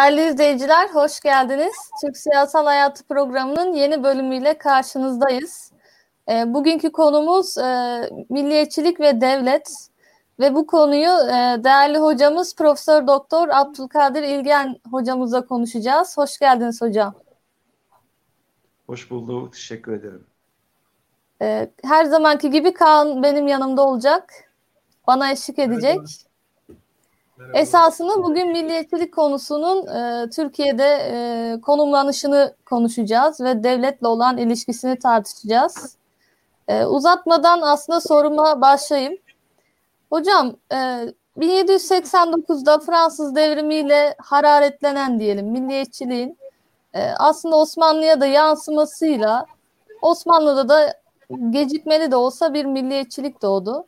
Değerli izleyiciler, hoş geldiniz. Türk Siyasal Hayatı programının yeni bölümüyle karşınızdayız. E, bugünkü konumuz e, milliyetçilik ve devlet ve bu konuyu e, değerli hocamız Profesör Doktor Abdülkadir İlgen hocamızla konuşacağız. Hoş geldiniz hocam. Hoş bulduk, teşekkür ederim. E, her zamanki gibi Kaan benim yanımda olacak. Bana eşlik edecek. Merhaba. Esasında bugün milliyetçilik konusunun e, Türkiye'de e, konumlanışını konuşacağız ve devletle olan ilişkisini tartışacağız. E, uzatmadan aslında soruma başlayayım. Hocam e, 1789'da Fransız devrimiyle hararetlenen diyelim milliyetçiliğin e, aslında Osmanlı'ya da yansımasıyla Osmanlı'da da gecikmeli de olsa bir milliyetçilik doğdu.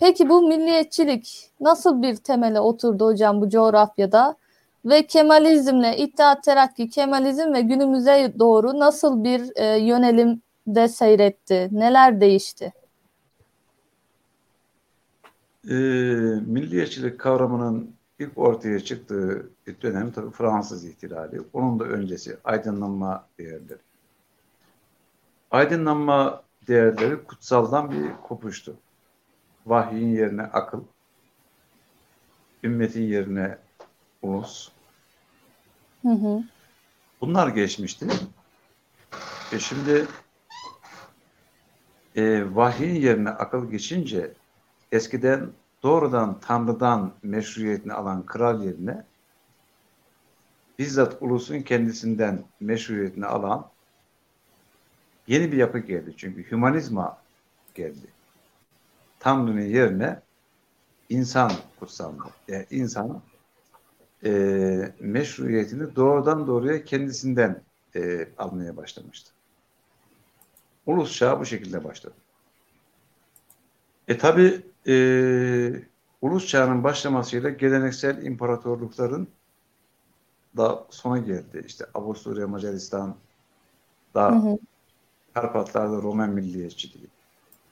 Peki bu milliyetçilik nasıl bir temele oturdu hocam bu coğrafyada? Ve Kemalizmle, İttihat Terakki, Kemalizm ve günümüze doğru nasıl bir e, yönelimde seyretti? Neler değişti? E, milliyetçilik kavramının ilk ortaya çıktığı dönem tabii Fransız ihtilali. Onun da öncesi aydınlanma değerleri. Aydınlanma değerleri kutsaldan bir kopuştu vahyin yerine akıl, ümmetin yerine ulus. Hı hı. Bunlar geçmişti. E şimdi e, vahyin yerine akıl geçince eskiden doğrudan Tanrı'dan meşruiyetini alan kral yerine bizzat ulusun kendisinden meşruiyetini alan yeni bir yapı geldi. Çünkü hümanizma geldi. Tanrı'nın yerine insan kutsandı. Yani insan e, meşruiyetini doğrudan doğruya kendisinden e, almaya başlamıştı. Ulus çağı bu şekilde başladı. E tabi e, ulus çağının başlamasıyla geleneksel imparatorlukların da sona geldi. İşte Avusturya, Macaristan, da Karpatlar'da Roman milliyetçiliği,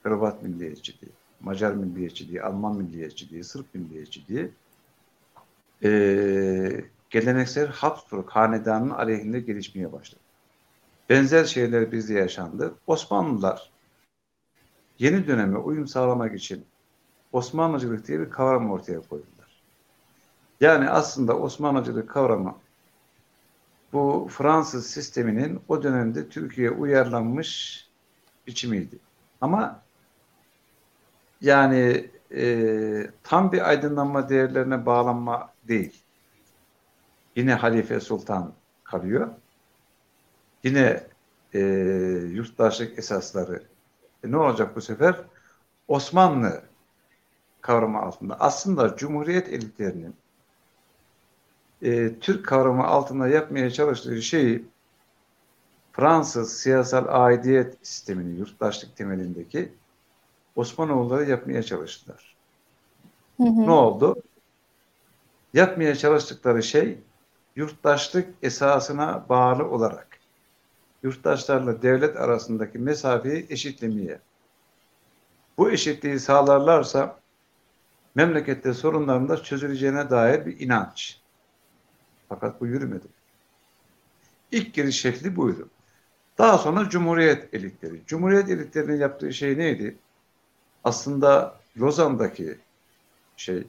Hırvat milliyetçiliği, Macar milliyetçiliği, Alman milliyetçiliği, Sırp milliyetçiliği e, geleneksel Habsburg hanedanının aleyhinde gelişmeye başladı. Benzer şeyler bizde yaşandı. Osmanlılar yeni döneme uyum sağlamak için Osmanlıcılık diye bir kavram ortaya koydular. Yani aslında Osmanlıcılık kavramı bu Fransız sisteminin o dönemde Türkiye'ye uyarlanmış biçimiydi. Ama yani e, tam bir aydınlanma değerlerine bağlanma değil. Yine Halife Sultan kalıyor. Yine e, yurttaşlık esasları. E, ne olacak bu sefer? Osmanlı kavramı altında. Aslında Cumhuriyet elitlerinin e, Türk kavramı altında yapmaya çalıştığı şeyi Fransız siyasal aidiyet sistemini, yurttaşlık temelindeki Osmanoğulları yapmaya çalıştılar. Hı hı. Ne oldu? Yapmaya çalıştıkları şey yurttaşlık esasına bağlı olarak yurttaşlarla devlet arasındaki mesafeyi eşitlemeye. Bu eşitliği sağlarlarsa memlekette sorunların da çözüleceğine dair bir inanç. Fakat bu yürümedi. İlk giriş şekli buydu. Daha sonra Cumhuriyet elitleri. Cumhuriyet elitlerinin yaptığı şey neydi? Aslında Lozan'daki şey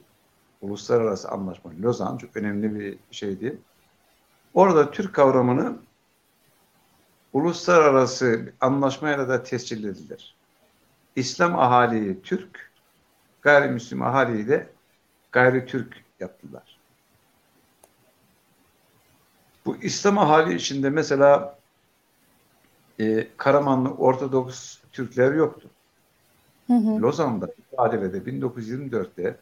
uluslararası anlaşma Lozan çok önemli bir şeydi. Orada Türk kavramını uluslararası anlaşmayla da tescillediler. İslam ahaliyi Türk, gayrimüslim ahaliyi de gayri Türk yaptılar. Bu İslam ahali içinde mesela e, Karamanlı Ortodoks Türkler yoktu. Lozan'da ifadede 1924'te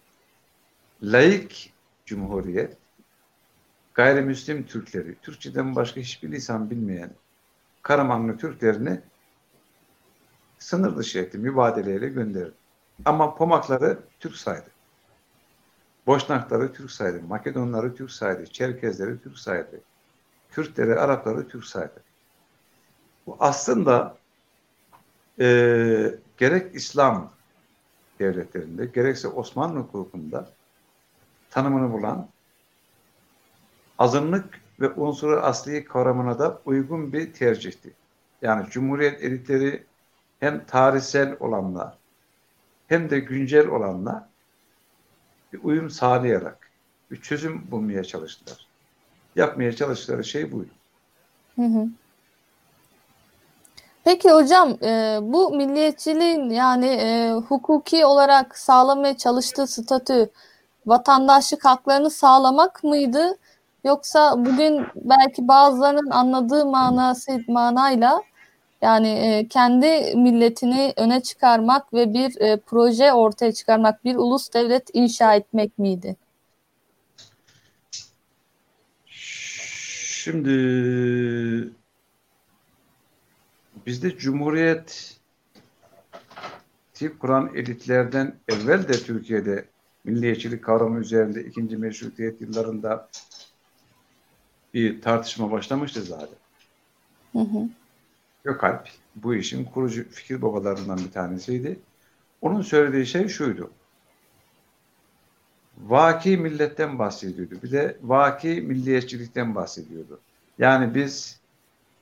laik cumhuriyet gayrimüslim Türkleri, Türkçeden başka hiçbir lisan bilmeyen Karamanlı Türklerini sınır dışı etti, mübadeleyle gönderdi. Ama Pomakları Türk saydı. Boşnakları Türk saydı, Makedonları Türk saydı, Çerkezleri Türk saydı, Kürtleri, Arapları Türk saydı. Bu aslında e, gerek İslam devletlerinde gerekse Osmanlı hukukunda tanımını bulan azınlık ve unsuru asli kavramına da uygun bir tercihti. Yani Cumhuriyet elitleri hem tarihsel olanla hem de güncel olanla bir uyum sağlayarak bir çözüm bulmaya çalıştılar. Yapmaya çalıştıkları şey buydu. Hı hı. Peki hocam e, bu milliyetçiliğin yani e, hukuki olarak sağlamaya çalıştığı statü vatandaşlık haklarını sağlamak mıydı? Yoksa bugün belki bazılarının anladığı manası manayla yani e, kendi milletini öne çıkarmak ve bir e, proje ortaya çıkarmak, bir ulus devlet inşa etmek miydi? Şimdi bizde Cumhuriyet kuran elitlerden evvel de Türkiye'de milliyetçilik kavramı üzerinde ikinci meşrutiyet yıllarında bir tartışma başlamıştı zaten. Hı hı. Gökalp bu işin kurucu fikir babalarından bir tanesiydi. Onun söylediği şey şuydu. Vaki milletten bahsediyordu. Bir de vaki milliyetçilikten bahsediyordu. Yani biz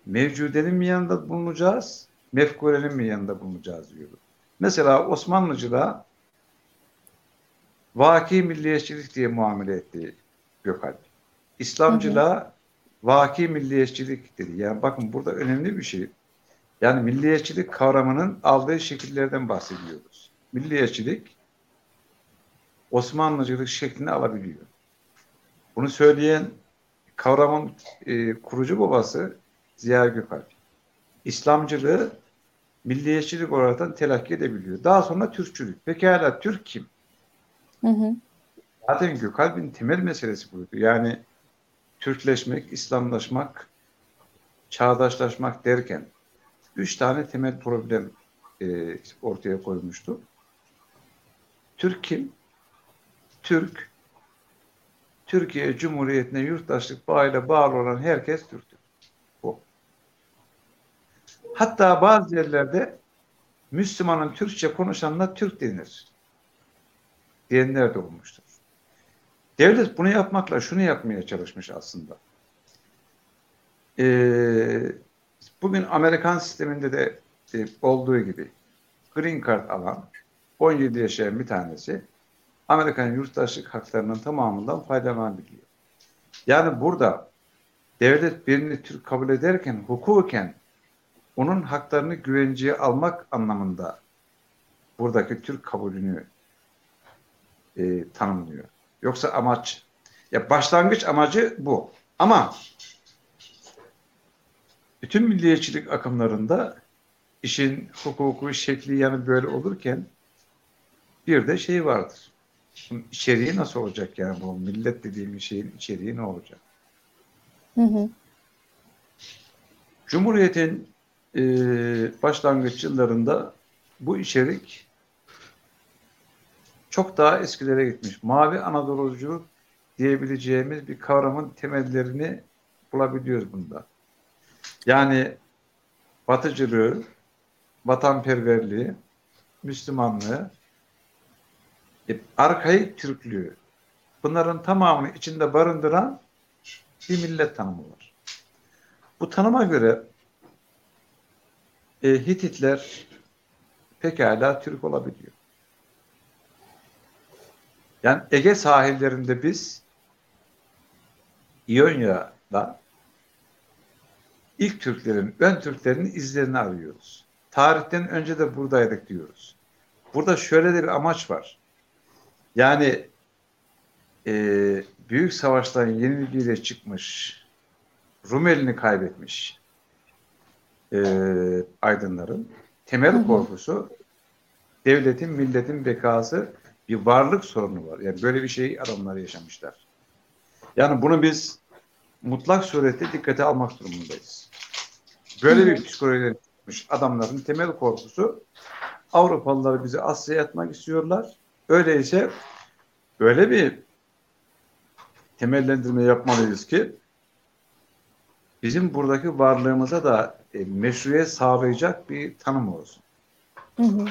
mevcudenin mi yanında bulunacağız, mefkurenin mi yanında bulunacağız diyordu. Mesela Osmanlıcıda vaki milliyetçilik diye muamele etti Gökalp. İslamcılığa vaki milliyetçilik dedi. Yani bakın burada önemli bir şey. Yani milliyetçilik kavramının aldığı şekillerden bahsediyoruz. Milliyetçilik Osmanlıcılık şeklini alabiliyor. Bunu söyleyen kavramın e, kurucu babası Ziya Gökalp. İslamcılığı milliyetçilik olarak telakki edebiliyor. Daha sonra Türkçülük. Pekala Türk kim? Hı hı. Zaten Gökalp'in temel meselesi buydu. Yani Türkleşmek, İslamlaşmak, çağdaşlaşmak derken üç tane temel problem e, ortaya koymuştu. Türk kim? Türk, Türkiye Cumhuriyeti'ne yurttaşlık bağıyla bağlı olan herkes Türktür. Hatta bazı yerlerde Müslümanın Türkçe konuşanına Türk denir. Diyenler de olmuştur. Devlet bunu yapmakla şunu yapmaya çalışmış aslında. Ee, bugün Amerikan sisteminde de e, olduğu gibi Green Card alan 17 yaşayan bir tanesi Amerikan yurttaşlık haklarının tamamından faydalanabiliyor. Yani burada devlet birini Türk kabul ederken hukuken onun haklarını güvenceye almak anlamında buradaki Türk kabulünü e, tanımlıyor. Yoksa amaç ya başlangıç amacı bu. Ama bütün milliyetçilik akımlarında işin hukuku şekli yanı böyle olurken bir de şey vardır. Bunun içeriği nasıl olacak yani bu millet dediğimiz şeyin içeriği ne olacak? Hı hı. Cumhuriyet'in e, başlangıç yıllarında bu içerik çok daha eskilere gitmiş. Mavi Anadoluculuk diyebileceğimiz bir kavramın temellerini bulabiliyoruz bunda. Yani batıcılığı, vatanperverliği, Müslümanlığı, e, arkaik Türklüğü bunların tamamını içinde barındıran bir millet tanımı var. Bu tanıma göre e, Hititler pekala Türk olabiliyor. Yani Ege sahillerinde biz İonya'da ilk Türklerin, ön Türklerin izlerini arıyoruz. Tarihten önce de buradaydık diyoruz. Burada şöyle de bir amaç var. Yani e, büyük savaştan yenilgiyle çıkmış, Rumeli'ni kaybetmiş e, aydınların temel korkusu devletin, milletin bekası bir varlık sorunu var. Yani böyle bir şey adamlar yaşamışlar. Yani bunu biz mutlak surette dikkate almak durumundayız. Böyle bir psikolojileri çıkmış adamların temel korkusu Avrupalılar bizi Asya'ya atmak istiyorlar. Öyleyse böyle bir temellendirme yapmalıyız ki bizim buradaki varlığımıza da e, meşruiyet sağlayacak bir tanım olsun. Hı hı.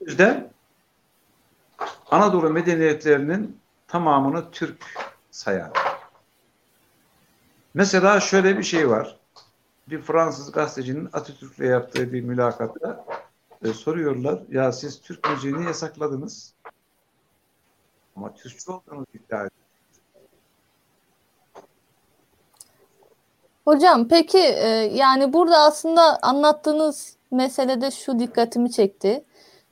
O yüzden Anadolu medeniyetlerinin tamamını Türk sayar. Mesela şöyle bir şey var. Bir Fransız gazetecinin Atatürk'le yaptığı bir mülakatta e, soruyorlar. Ya siz Türk müziğini yasakladınız. Ama Türkçe olduğunu iddia ediyor. Hocam peki e, yani burada aslında anlattığınız meselede şu dikkatimi çekti.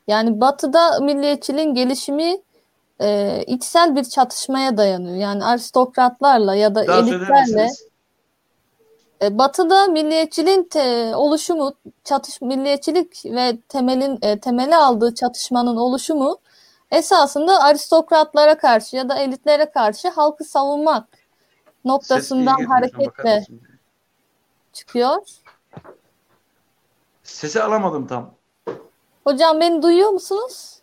Yani Batı'da milliyetçiliğin gelişimi e, içsel bir çatışmaya dayanıyor. Yani aristokratlarla ya da Daha elitlerle e, Batı'da milliyetçiliğin te- oluşumu, çatış milliyetçilik ve temelin e, temeli aldığı çatışmanın oluşumu esasında aristokratlara karşı ya da elitlere karşı halkı savunmak noktasından hareketle? Çıkıyor. Sesi alamadım tam. Hocam beni duyuyor musunuz?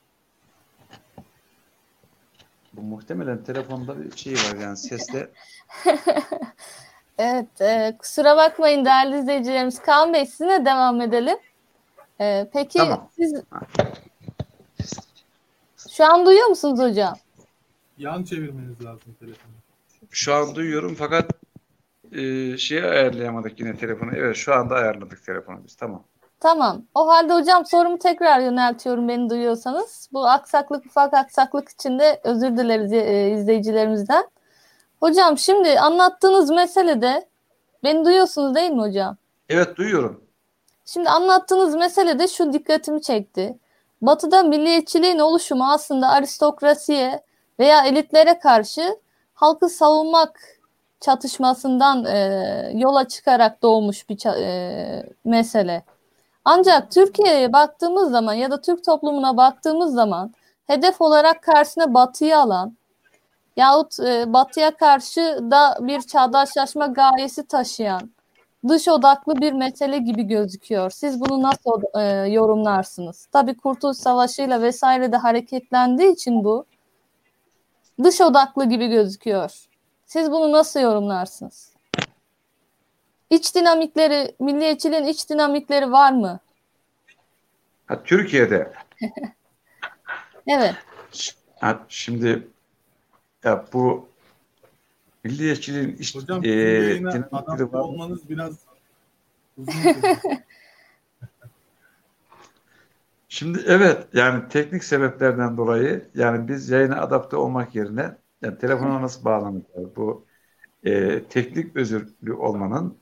Bu muhtemelen telefonda bir şey var yani sesle. Evet, e, kusura bakmayın değerli izleyicilerimiz. Kaan Bey sizinle devam edelim. E, peki Tamam. siz şu an duyuyor musunuz hocam? Yan çevirmeniz lazım telefonu. Şu an duyuyorum fakat e, şeyi ayarlayamadık yine telefonu. Evet şu anda ayarladık telefonu biz. Tamam. Tamam. O halde hocam sorumu tekrar yöneltiyorum beni duyuyorsanız. Bu aksaklık, ufak aksaklık için de özür dileriz e, izleyicilerimizden. Hocam şimdi anlattığınız meselede beni duyuyorsunuz değil mi hocam? Evet duyuyorum. Şimdi anlattığınız meselede şu dikkatimi çekti. Batı'da milliyetçiliğin oluşumu aslında aristokrasiye veya elitlere karşı halkı savunmak çatışmasından e, yola çıkarak doğmuş bir e, mesele. Ancak Türkiye'ye baktığımız zaman ya da Türk toplumuna baktığımız zaman hedef olarak karşısına Batı'yı alan yahut e, Batı'ya karşı da bir çağdaşlaşma gayesi taşıyan dış odaklı bir mesele gibi gözüküyor. Siz bunu nasıl e, yorumlarsınız? Tabii Kurtuluş Savaşı'yla vesaire de hareketlendiği için bu dış odaklı gibi gözüküyor. Siz bunu nasıl yorumlarsınız? İç dinamikleri, milliyetçiliğin iç dinamikleri var mı? Ha, Türkiye'de Evet. ha, şimdi ya bu milliyetçiliğin iş, Hocam e, dinamikleri var. olmanız biraz. Şimdi evet yani teknik sebeplerden dolayı yani biz yayına adapte olmak yerine yani telefona nasıl bağlanacağız bu e, teknik özürlü olmanın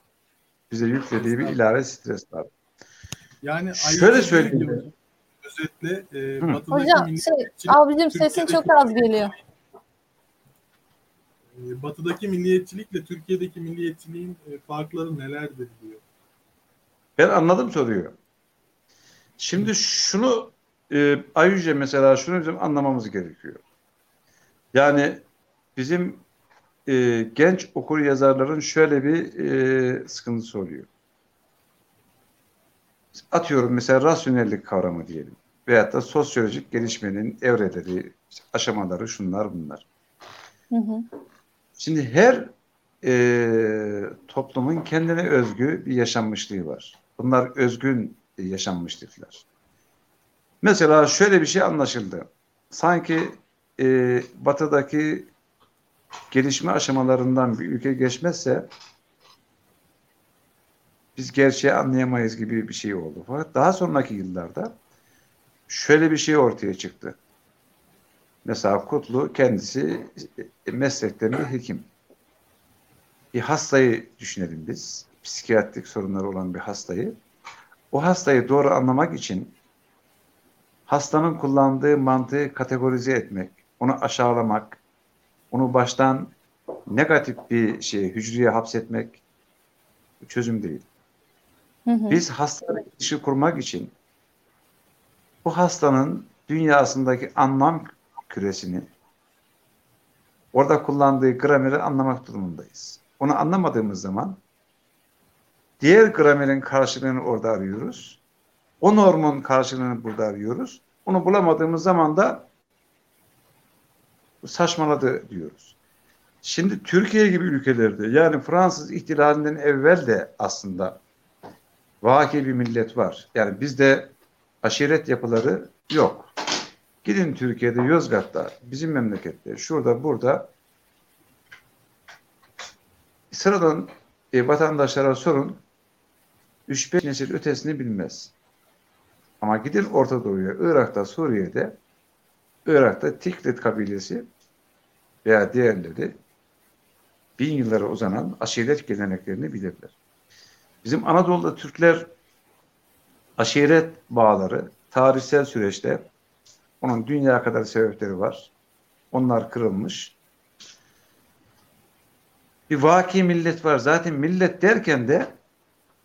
bize yüklediği bir ilave stres var. Yani Şöyle ayırt söyleyeyim. Özetle e, Hocam şey, abicim sesin çok az geliyor. e, batıdaki milliyetçilikle Türkiye'deki milliyetçiliğin e, farkları nelerdir diyor. Ben anladım soruyu. Şimdi şunu e, Ayüce mesela şunu bizim anlamamız gerekiyor. Yani bizim e, genç okur yazarların şöyle bir e, sıkıntısı oluyor. Atıyorum mesela rasyonellik kavramı diyelim. Veyahut da sosyolojik gelişmenin evreleri, işte aşamaları, şunlar bunlar. Hı hı. Şimdi her e, toplumun kendine özgü bir yaşanmışlığı var. Bunlar özgün yaşanmışlıklar. Mesela şöyle bir şey anlaşıldı. Sanki e, batıdaki gelişme aşamalarından bir ülke geçmezse biz gerçeği anlayamayız gibi bir şey oldu. Fakat daha sonraki yıllarda şöyle bir şey ortaya çıktı. Mesela Kutlu kendisi e, meslekten bir hekim. Bir hastayı düşünelim biz. Psikiyatrik sorunları olan bir hastayı. O hastayı doğru anlamak için hastanın kullandığı mantığı kategorize etmek, onu aşağılamak, onu baştan negatif bir şey hücreye hapsetmek çözüm değil. Hı hı. Biz hastayla ilişki kurmak için bu hastanın dünyasındaki anlam küresini orada kullandığı grameri anlamak durumundayız. Onu anlamadığımız zaman diğer gramerin karşılığını orada arıyoruz. O normun karşılığını burada arıyoruz. Onu bulamadığımız zaman da saçmaladı diyoruz. Şimdi Türkiye gibi ülkelerde yani Fransız ihtilalinden evvel de aslında vaki bir millet var. Yani bizde aşiret yapıları yok. Gidin Türkiye'de Yozgat'ta, bizim memlekette, şurada burada sıradan e, vatandaşlara sorun 3-5 nesil ötesini bilmez. Ama gidin Orta Doğu'ya, Irak'ta, Suriye'de Irak'ta Tikrit kabilesi veya diğerleri bin yıllara uzanan aşiret geleneklerini bilirler. Bizim Anadolu'da Türkler aşiret bağları tarihsel süreçte onun dünya kadar sebepleri var. Onlar kırılmış. Bir vaki millet var. Zaten millet derken de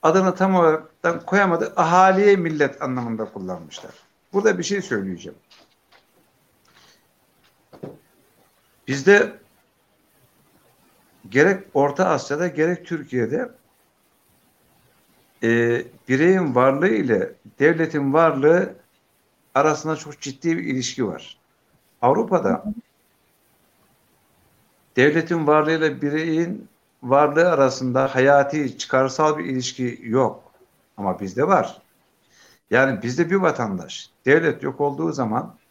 adını tam olarak koyamadı. Ahaliye millet anlamında kullanmışlar. Burada bir şey söyleyeceğim. Bizde gerek Orta Asya'da gerek Türkiye'de e, bireyin varlığı ile devletin varlığı arasında çok ciddi bir ilişki var. Avrupa'da devletin varlığıyla bireyin varlığı arasında hayati, çıkarsal bir ilişki yok. Ama bizde var. Yani bizde bir vatandaş, devlet yok olduğu zaman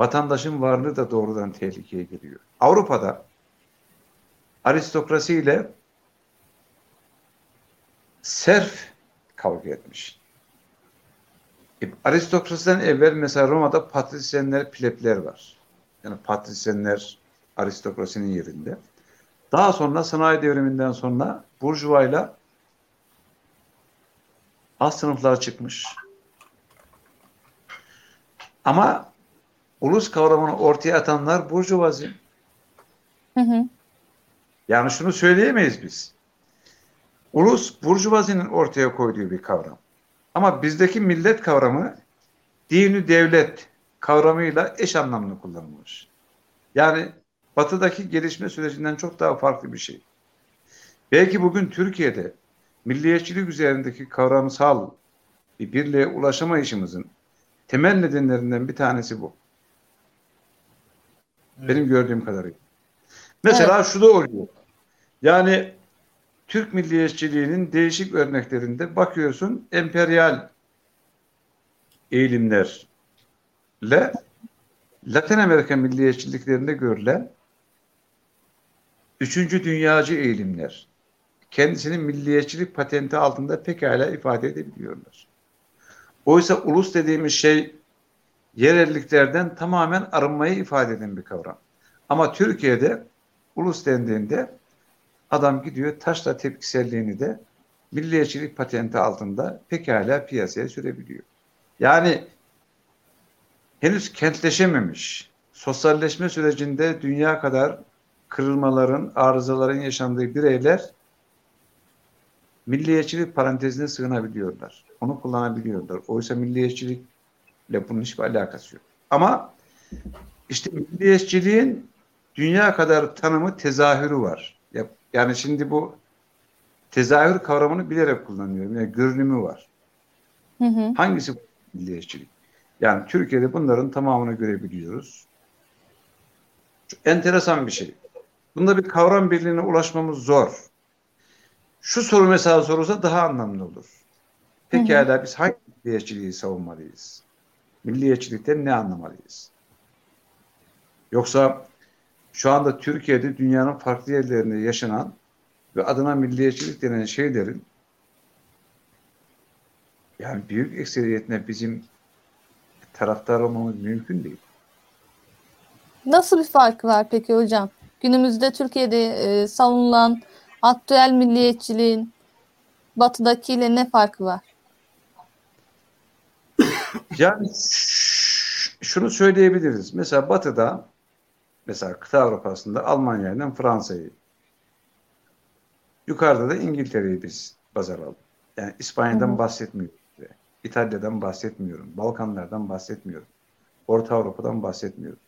vatandaşın varlığı da doğrudan tehlikeye giriyor. Avrupa'da aristokrasi ile serf kavga etmiş. E, aristokrasiden evvel mesela Roma'da patrisyenler, plebler var. Yani patrisyenler aristokrasinin yerinde. Daha sonra sanayi devriminden sonra burjuvayla alt sınıflar çıkmış. Ama ulus kavramını ortaya atanlar burjuvazi. Hı hı. Yani şunu söyleyemeyiz biz. Ulus burjuvazinin ortaya koyduğu bir kavram. Ama bizdeki millet kavramı dini devlet kavramıyla eş anlamlı kullanılmış. Yani batıdaki gelişme sürecinden çok daha farklı bir şey. Belki bugün Türkiye'de milliyetçilik üzerindeki kavramsal bir birliğe ulaşamayışımızın temel nedenlerinden bir tanesi bu. Benim gördüğüm kadarıyla. Mesela evet. şu da oluyor. Yani Türk milliyetçiliğinin değişik örneklerinde bakıyorsun emperyal eğilimlerle Latin Amerika milliyetçiliklerinde görülen üçüncü dünyacı eğilimler kendisinin milliyetçilik patenti altında pekala ifade edebiliyorlar. Oysa ulus dediğimiz şey yerelliklerden tamamen arınmayı ifade eden bir kavram. Ama Türkiye'de ulus dendiğinde adam gidiyor taşla tepkiselliğini de milliyetçilik patenti altında pekala piyasaya sürebiliyor. Yani henüz kentleşememiş, sosyalleşme sürecinde dünya kadar kırılmaların, arızaların yaşandığı bireyler milliyetçilik parantezine sığınabiliyorlar. Onu kullanabiliyorlar. Oysa milliyetçilikle bunun hiçbir alakası yok. Ama işte milliyetçiliğin dünya kadar tanımı tezahürü var. Yani şimdi bu tezahür kavramını bilerek kullanıyorum. Yani görünümü var. Hı hı. Hangisi milliyetçilik? Yani Türkiye'de bunların tamamını görebiliyoruz. Çok enteresan bir şey. Bunda bir kavram birliğine ulaşmamız zor. Şu soru mesela sorulsa daha anlamlı olur. Pekala biz hangi milliyetçiliği savunmalıyız? Milliyetçilikten ne anlamalıyız? Yoksa şu anda Türkiye'de dünyanın farklı yerlerinde yaşanan ve adına milliyetçilik denen şeylerin yani büyük ekseriyetine bizim taraftar olmamız mümkün değil. Nasıl bir farkı var peki hocam? Günümüzde Türkiye'de e, savunulan aktüel milliyetçiliğin batıdakiyle ne farkı var? Yani şunu söyleyebiliriz. Mesela batıda mesela kıta Avrupa'sında Almanya'dan Fransa'yı yukarıda da İngiltere'yi biz baz alalım. Yani İspanya'dan bahsetmiyorum. İtalya'dan bahsetmiyorum. Balkanlardan bahsetmiyorum. Orta Avrupa'dan bahsetmiyorum.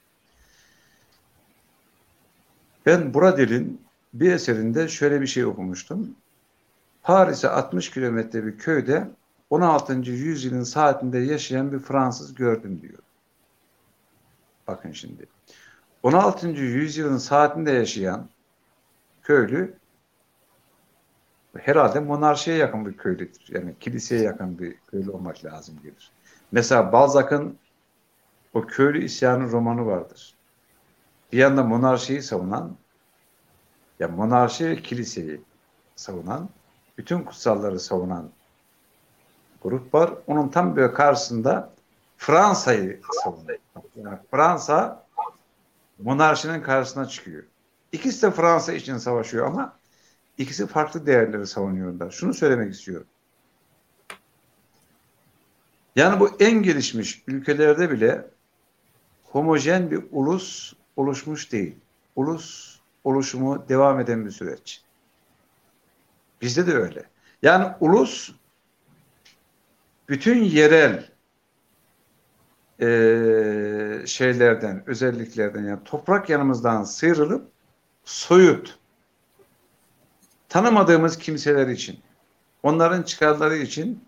Ben Bradel'in bir eserinde şöyle bir şey okumuştum. Paris'e 60 kilometre bir köyde 16. yüzyılın saatinde yaşayan bir Fransız gördüm diyor. Bakın şimdi. 16. yüzyılın saatinde yaşayan köylü herhalde monarşiye yakın bir köylüdür. Yani kiliseye yakın bir köylü olmak lazım gelir. Mesela Balzac'ın o köylü isyanı romanı vardır. Bir yanda monarşiyi savunan ya monarşi kiliseyi savunan, bütün kutsalları savunan grup var. Onun tam böyle karşısında Fransa'yı savunuyor. Yani Fransa monarşinin karşısına çıkıyor. İkisi de Fransa için savaşıyor ama ikisi farklı değerleri savunuyorlar. Şunu söylemek istiyorum. Yani bu en gelişmiş ülkelerde bile homojen bir ulus oluşmuş değil. Ulus oluşumu devam eden bir süreç. Bizde de öyle. Yani ulus bütün yerel e, şeylerden, özelliklerden yani toprak yanımızdan sıyrılıp soyut tanımadığımız kimseler için onların çıkarları için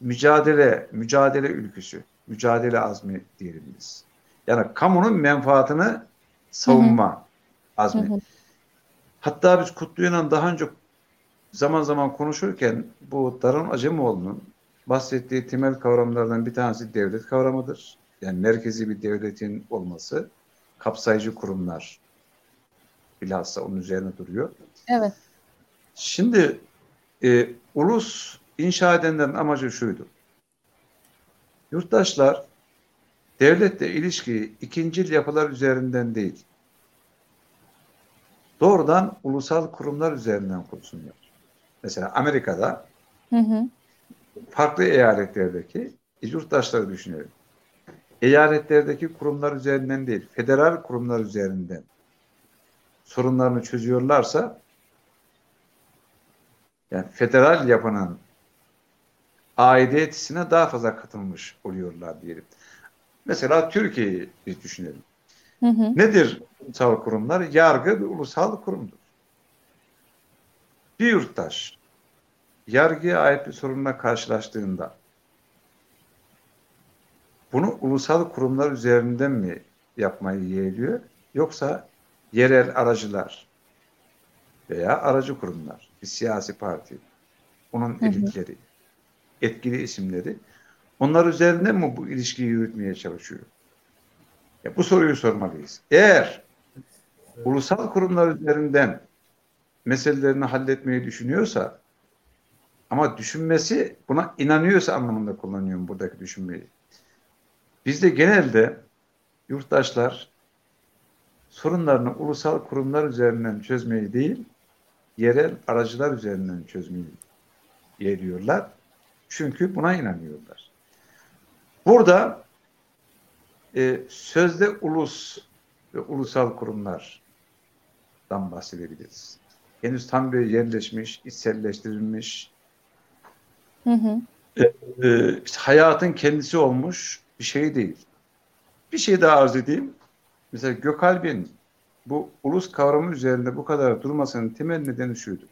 mücadele, mücadele ülküsü, mücadele azmi diyelim biz. Yani kamunun menfaatını savunma hı hı. azmi. Hı hı. Hatta biz Kutlu'yla daha önce zaman zaman konuşurken bu Darın Acemoğlu'nun bahsettiği temel kavramlardan bir tanesi devlet kavramıdır. Yani merkezi bir devletin olması, kapsayıcı kurumlar bilhassa onun üzerine duruyor. Evet. Şimdi e, ulus inşa edenlerin amacı şuydu. Yurttaşlar devletle ilişkiyi ikincil yapılar üzerinden değil, doğrudan ulusal kurumlar üzerinden kursunlar. Mesela Amerika'da hı hı. Farklı eyaletlerdeki yurttaşları düşünelim. Eyaletlerdeki kurumlar üzerinden değil, federal kurumlar üzerinden sorunlarını çözüyorlarsa yani federal yapının aidiyetine daha fazla katılmış oluyorlar diyelim. Mesela Türkiye'yi düşünelim. Hı hı. Nedir ulusal kurumlar? Yargı bir ulusal kurumdur. Bir yurttaş yargıya ait bir sorunla karşılaştığında bunu ulusal kurumlar üzerinden mi yapmayı yeğliyor? Yoksa yerel aracılar veya aracı kurumlar, bir siyasi parti, onun elitleri, etkili isimleri onlar üzerinden mi bu ilişkiyi yürütmeye çalışıyor? Ya bu soruyu sormalıyız. Eğer ulusal kurumlar üzerinden meselelerini halletmeyi düşünüyorsa ama düşünmesi buna inanıyorsa anlamında kullanıyorum buradaki düşünmeyi. Bizde genelde yurttaşlar sorunlarını ulusal kurumlar üzerinden çözmeyi değil, yerel aracılar üzerinden çözmeyi yeriyorlar. Çünkü buna inanıyorlar. Burada e, sözde ulus ve ulusal kurumlardan bahsedebiliriz. Henüz tam bir yerleşmiş, içselleştirilmiş, hı hı. E, e, işte hayatın kendisi olmuş bir şey değil. Bir şey daha arz edeyim. Mesela Gökalp'in bu ulus kavramı üzerinde bu kadar durmasının temel nedeni şuydu.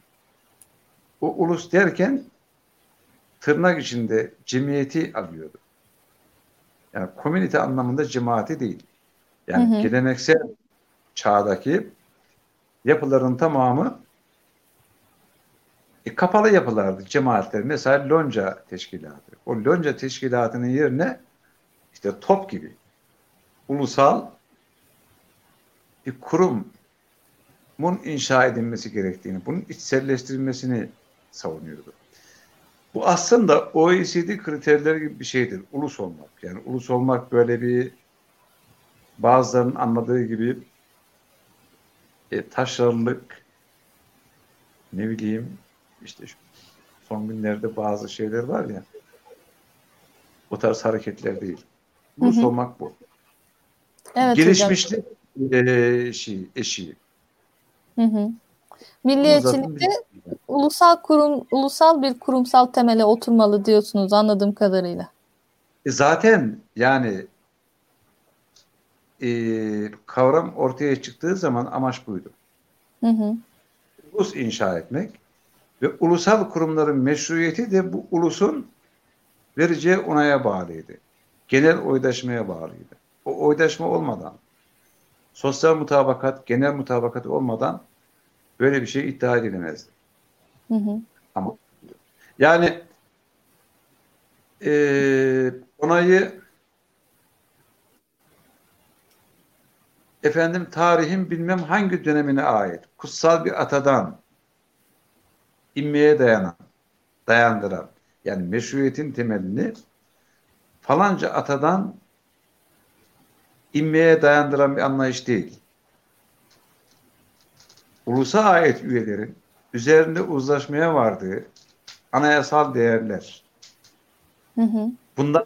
O ulus derken tırnak içinde cemiyeti alıyordu. Yani komünite anlamında cemaati değil. Yani hı hı. geleneksel çağdaki yapıların tamamı e, kapalı yapılardı cemaatler. Mesela lonca teşkilatı. O lonca teşkilatının yerine işte top gibi ulusal bir kurumun inşa edilmesi gerektiğini, bunun içselleştirilmesini savunuyordu. Bu aslında OECD kriterleri gibi bir şeydir. Ulus olmak. Yani ulus olmak böyle bir bazılarının anladığı gibi e, taşrarlık ne bileyim işte şu son günlerde bazı şeyler var ya o tarz hareketler değil. Ulus hı hı. olmak bu. Evet, Gelişmişlik e, şey, eşiği. Hı hı. Milliyetçilikte ulusal kurum ulusal bir kurumsal temele oturmalı diyorsunuz anladığım kadarıyla. E zaten yani e, kavram ortaya çıktığı zaman amaç buydu. Hı hı. Ulus inşa etmek ve ulusal kurumların meşruiyeti de bu ulusun vereceği onaya bağlıydı. Genel oydaşmaya bağlıydı. O oydaşma olmadan, sosyal mutabakat, genel mutabakat olmadan böyle bir şey iddia edilemezdi. Hı hı. Ama yani e, onayı efendim tarihin bilmem hangi dönemine ait kutsal bir atadan inmeye dayanan, dayandıran yani meşruiyetin temelini falanca atadan inmeye dayandıran bir anlayış değil. Ulusa ait üyelerin üzerinde uzlaşmaya vardığı anayasal değerler. Hı hı. Bundan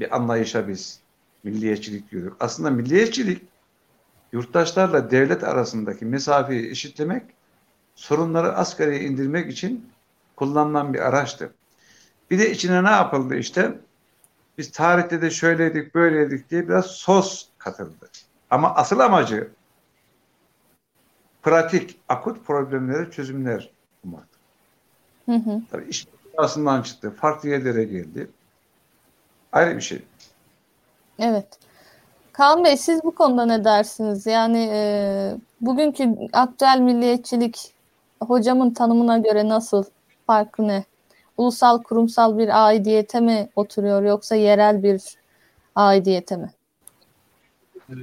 bir anlayışa biz milliyetçilik diyorduk. Aslında milliyetçilik yurttaşlarla devlet arasındaki mesafeyi eşitlemek, sorunları asgariye indirmek için kullanılan bir araçtı. Bir de içine ne yapıldı işte? Biz tarihte de şöyleydik, böyleydik diye biraz sos katıldı. Ama asıl amacı pratik, akut problemlere çözümler bulmak. Hı hı. Tabii iş arasından çıktı, farklı yerlere geldi. Ayrı bir şey. Evet. Kaan Bey siz bu konuda ne dersiniz? Yani e, bugünkü aktüel milliyetçilik hocamın tanımına göre nasıl? Farkı ne? Ulusal kurumsal bir aidiyete mi oturuyor yoksa yerel bir aidiyete mi? Ee,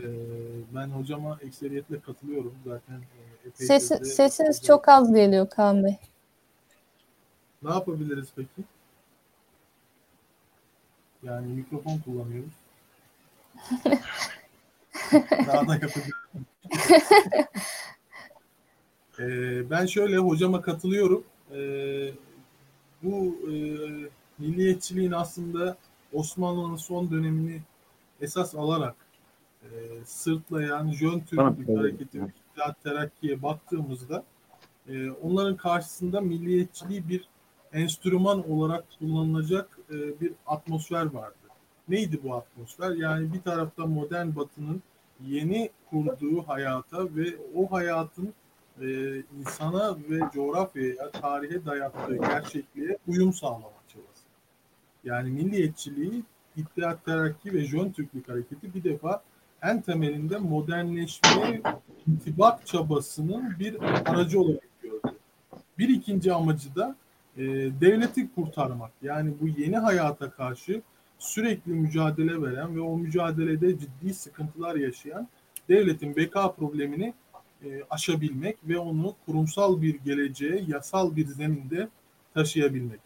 ben hocama ekseriyetle katılıyorum zaten. e, Sesi, de- sesiniz çok az geliyor Kaan Bey. Ne yapabiliriz peki? Yani mikrofon kullanıyoruz. Daha da yapabiliriz. Ee, ben şöyle hocama katılıyorum. Ee, bu e, milliyetçiliğin aslında Osmanlı'nın son dönemini esas alarak e, sırtlayan Jön Tamam. Türklük hareketi ve İttihat Terakki'ye baktığımızda e, onların karşısında milliyetçiliği bir enstrüman olarak kullanılacak e, bir atmosfer vardı. Neydi bu atmosfer? Yani bir tarafta modern batının yeni kurduğu hayata ve o hayatın e, insana ve coğrafyaya, tarihe dayattığı gerçekliğe uyum sağlama çabası. Yani milliyetçiliği, İttihat Terakki ve Jön Türklük hareketi bir defa en temelinde modernleşmeye intibak çabasının bir aracı olarak gördü. Bir ikinci amacı da e, devleti kurtarmak. Yani bu yeni hayata karşı sürekli mücadele veren ve o mücadelede ciddi sıkıntılar yaşayan devletin beka problemini e, aşabilmek ve onu kurumsal bir geleceğe, yasal bir zeminde taşıyabilmek.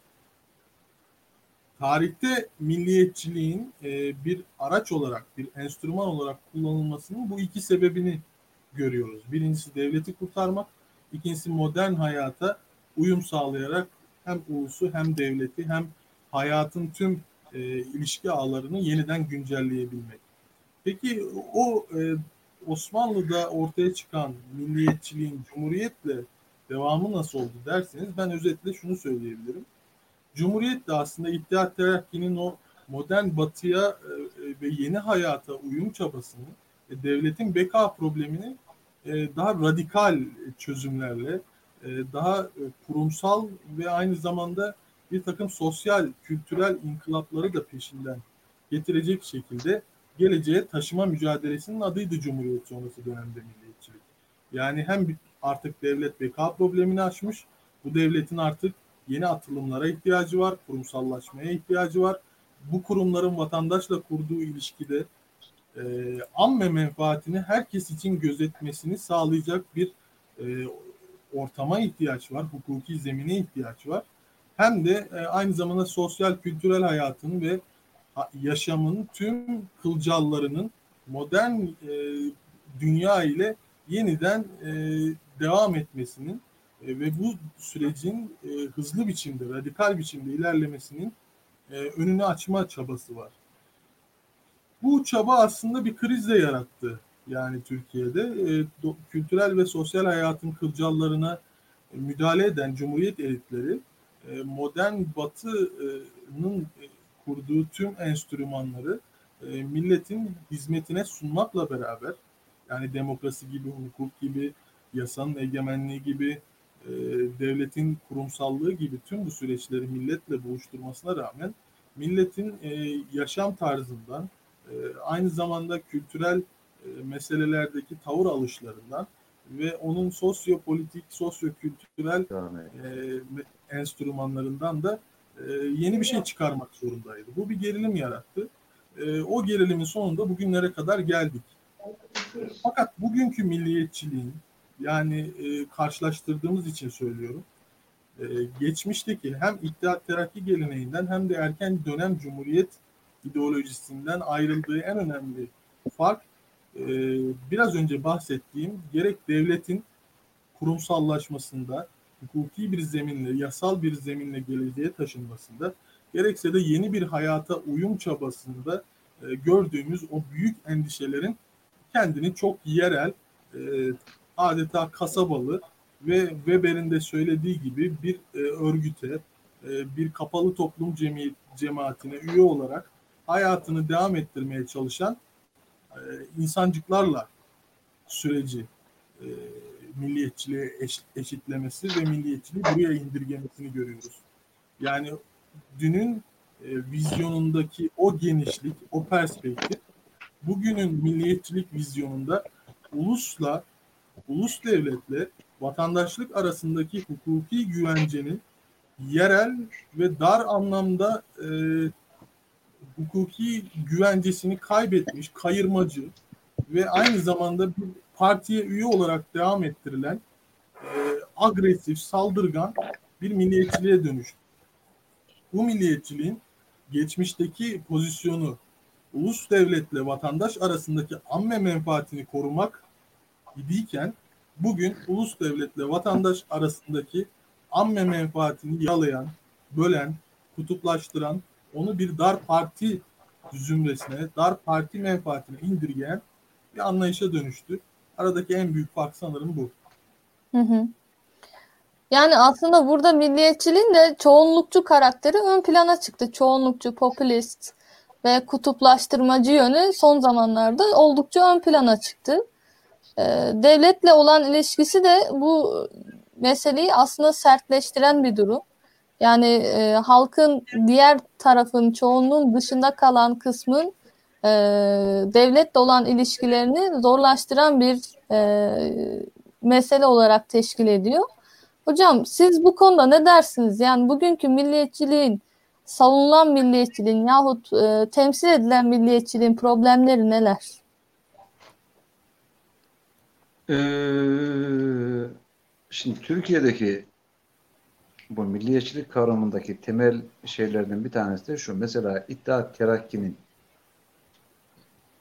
Tarihte milliyetçiliğin e, bir araç olarak, bir enstrüman olarak kullanılmasının bu iki sebebini görüyoruz. Birincisi devleti kurtarmak, ikincisi modern hayata uyum sağlayarak hem ulusu hem devleti hem hayatın tüm e, ilişki ağlarını yeniden güncelleyebilmek. Peki o e, Osmanlı'da ortaya çıkan milliyetçiliğin cumhuriyetle devamı nasıl oldu derseniz ben özetle şunu söyleyebilirim. Cumhuriyet de aslında İttihat Terakki'nin o modern batıya e, ve yeni hayata uyum çabasını, e, devletin beka problemini e, daha radikal çözümlerle, e, daha e, kurumsal ve aynı zamanda bir takım sosyal, kültürel inkılapları da peşinden getirecek şekilde geleceğe taşıma mücadelesinin adıydı Cumhuriyet sonrası dönemde milliyetçilik. Yani hem artık devlet beka problemini aşmış, bu devletin artık yeni atılımlara ihtiyacı var, kurumsallaşmaya ihtiyacı var. Bu kurumların vatandaşla kurduğu ilişkide e, amme menfaatini herkes için gözetmesini sağlayacak bir e, ortama ihtiyaç var, hukuki zemine ihtiyaç var. Hem de e, aynı zamanda sosyal kültürel hayatın ve yaşamın tüm kılcallarının modern e, dünya ile yeniden e, devam etmesinin e, ve bu sürecin e, hızlı biçimde, radikal biçimde ilerlemesinin e, önünü açma çabası var. Bu çaba aslında bir kriz de yarattı yani Türkiye'de. E, do- kültürel ve sosyal hayatın kılcallarına e, müdahale eden Cumhuriyet elitleri e, modern batının e, kurduğu tüm enstrümanları e, milletin hizmetine sunmakla beraber yani demokrasi gibi, hukuk gibi, yasanın egemenliği gibi, e, devletin kurumsallığı gibi tüm bu süreçleri milletle buluşturmasına rağmen milletin e, yaşam tarzından, e, aynı zamanda kültürel e, meselelerdeki tavır alışlarından ve onun sosyopolitik, sosyokültürel edelim. e, enstrümanlarından da e, yeni bir şey çıkarmak zorundaydı. Bu bir gerilim yarattı. E, o gerilimin sonunda bugünlere kadar geldik. Fakat bugünkü milliyetçiliğin yani e, karşılaştırdığımız için söylüyorum. geçmişteki hem İttihat Terakki geleneğinden hem de erken dönem Cumhuriyet ideolojisinden ayrıldığı en önemli fark biraz önce bahsettiğim gerek devletin kurumsallaşmasında, hukuki bir zeminle, yasal bir zeminle geleceğe taşınmasında, gerekse de yeni bir hayata uyum çabasında e, gördüğümüz o büyük endişelerin kendini çok yerel, e, adeta kasabalı ve Weber'in de söylediği gibi bir e, örgüte, e, bir kapalı toplum cemiyet, cemaatine üye olarak hayatını devam ettirmeye çalışan e, insancıklarla süreci e, milliyetçiliğe eş, eşitlemesi ve milliyetçiliği buraya indirgemesini görüyoruz. Yani dünün e, vizyonundaki o genişlik, o perspektif bugünün milliyetçilik vizyonunda ulusla, ulus devletle vatandaşlık arasındaki hukuki güvencenin yerel ve dar anlamda e, hukuki güvencesini kaybetmiş, kayırmacı ve aynı zamanda bir partiye üye olarak devam ettirilen e, agresif, saldırgan bir milliyetçiliğe dönüştü. Bu milliyetçiliğin geçmişteki pozisyonu ulus devletle vatandaş arasındaki amme menfaatini korumak idiyken bugün ulus devletle vatandaş arasındaki amme menfaatini yalayan, bölen, kutuplaştıran, onu bir dar parti zümresine, dar parti menfaatine indirgeyen bir anlayışa dönüştü. Aradaki en büyük fark sanırım bu. Hı hı. Yani aslında burada milliyetçiliğin de çoğunlukçu karakteri ön plana çıktı. Çoğunlukçu, popülist ve kutuplaştırmacı yönü son zamanlarda oldukça ön plana çıktı. Ee, devletle olan ilişkisi de bu meseleyi aslında sertleştiren bir durum. Yani e, halkın diğer tarafın, çoğunluğun dışında kalan kısmın e, devletle olan ilişkilerini zorlaştıran bir e, mesele olarak teşkil ediyor. Hocam siz bu konuda ne dersiniz? Yani bugünkü milliyetçiliğin, savunulan milliyetçiliğin yahut e, temsil edilen milliyetçiliğin problemleri neler? Ee, şimdi Türkiye'deki bu milliyetçilik kavramındaki temel şeylerden bir tanesi de şu. Mesela İttihat Terakki'nin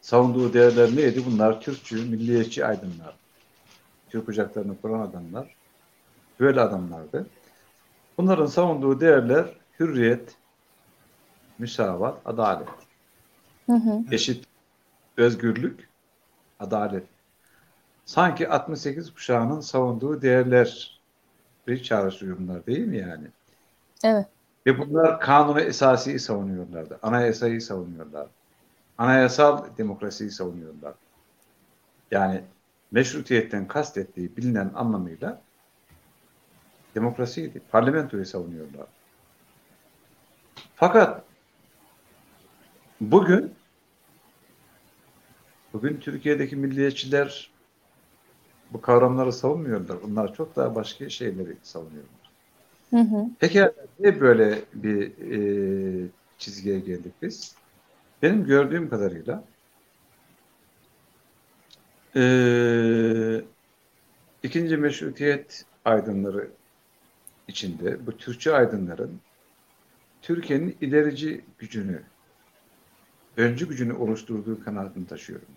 savunduğu değerler neydi? Bunlar Türkçü, milliyetçi aydınlar. Türk ocaklarını kuran adamlar. Böyle adamlardı. Bunların savunduğu değerler hürriyet, müsavat, adalet. Hı hı. Eşit, özgürlük, adalet. Sanki 68 kuşağının savunduğu değerler bir çağrıştırıyorlar değil mi yani? Evet. Ve bunlar kanunu esasiyi savunuyorlardı. Anayasayı savunuyorlardı. Anayasal demokrasiyi savunuyorlar. Yani meşrutiyetten kastettiği bilinen anlamıyla demokrasiydi. Parlamentoyu savunuyorlar. Fakat bugün bugün Türkiye'deki milliyetçiler bu kavramları savunmuyorlar. Bunlar çok daha başka şeyleri savunuyorlar. Hı hı. Peki niye böyle bir e, çizgiye geldik biz? Benim gördüğüm kadarıyla e, ikinci meşrutiyet aydınları içinde bu Türkçe aydınların Türkiye'nin ilerici gücünü, öncü gücünü oluşturduğu kanaatini taşıyorum.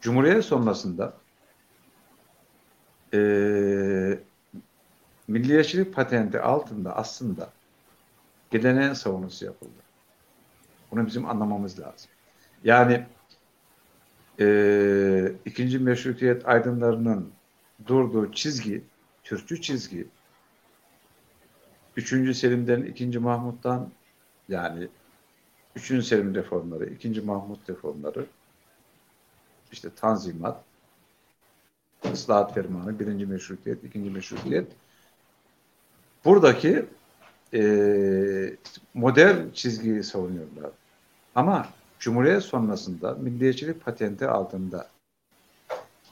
Cumhuriyet sonrasında e, milliyetçilik patenti altında aslında geleneğin savunusu yapıldı. Bunu bizim anlamamız lazım. Yani e, ikinci meşrutiyet aydınlarının durduğu çizgi, Türkçü çizgi, üçüncü Selim'den ikinci Mahmut'tan yani üçüncü Selim reformları, ikinci Mahmut reformları, işte Tanzimat, Islahat Fermanı, birinci meşrutiyet, ikinci meşrutiyet. Buradaki e, modern çizgiyi savunuyorlar. Ama Cumhuriyet sonrasında milliyetçilik patenti altında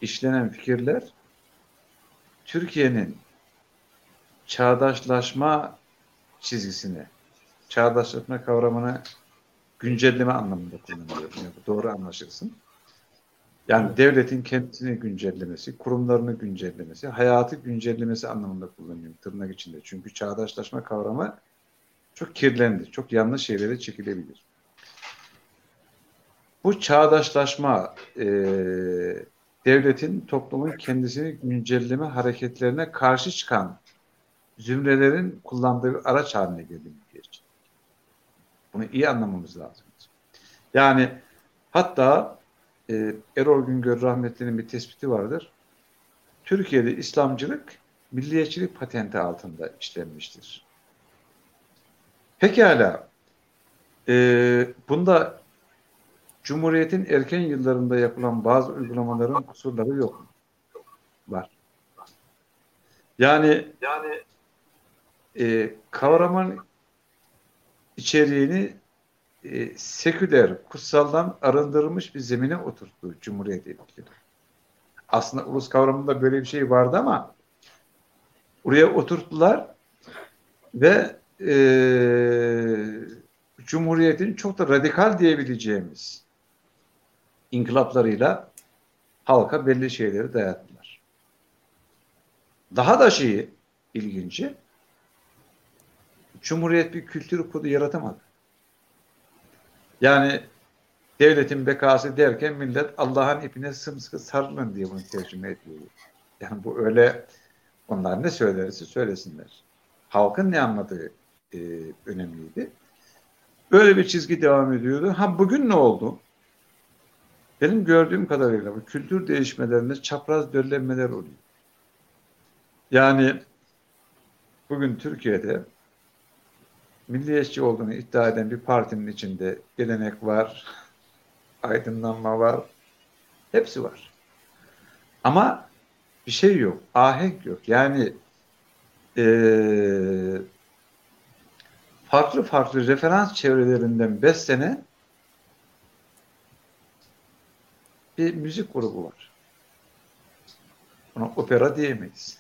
işlenen fikirler Türkiye'nin çağdaşlaşma çizgisini, çağdaşlaşma kavramını güncelleme anlamında kullanılıyor. Yani doğru anlaşılsın. Yani devletin kendisini güncellemesi, kurumlarını güncellemesi, hayatı güncellemesi anlamında kullanıyorum tırnak içinde. Çünkü çağdaşlaşma kavramı çok kirlendi, çok yanlış şeylere çekilebilir. Bu çağdaşlaşma e, devletin toplumun kendisini güncelleme hareketlerine karşı çıkan zümrelerin kullandığı bir araç haline geldi milliyetçilik. Bunu iyi anlamamız lazım. Yani hatta e, Erol Güngör rahmetlinin bir tespiti vardır. Türkiye'de İslamcılık milliyetçilik patenti altında işlenmiştir. Pekala e, bunda Cumhuriyet'in erken yıllarında yapılan bazı uygulamaların kusurları yok mu? Var. Yani yani e, kavramın içeriğini e, seküler, kutsaldan arındırılmış bir zemine oturttu Cumhuriyet ilkeleri. Aslında ulus kavramında böyle bir şey vardı ama oraya oturttular ve e, Cumhuriyet'in çok da radikal diyebileceğimiz inkılaplarıyla halka belli şeyleri dayattılar. Daha da şeyi ilginci Cumhuriyet bir kültür kodu yaratamadı. Yani devletin bekası derken millet Allah'ın ipine sımsıkı sarılın diye bunu tercüme ediyor. Yani bu öyle onlar ne söylerse söylesinler. Halkın ne anladığı e, önemliydi. Böyle bir çizgi devam ediyordu. Ha bugün ne oldu? Benim gördüğüm kadarıyla bu kültür değişmelerinde çapraz döllenmeler oluyor. Yani bugün Türkiye'de milliyetçi olduğunu iddia eden bir partinin içinde gelenek var, aydınlanma var, hepsi var. Ama bir şey yok, ahenk yok. Yani ee, farklı farklı referans çevrelerinden beslenen bir müzik grubu var. Ona opera diyemeyiz.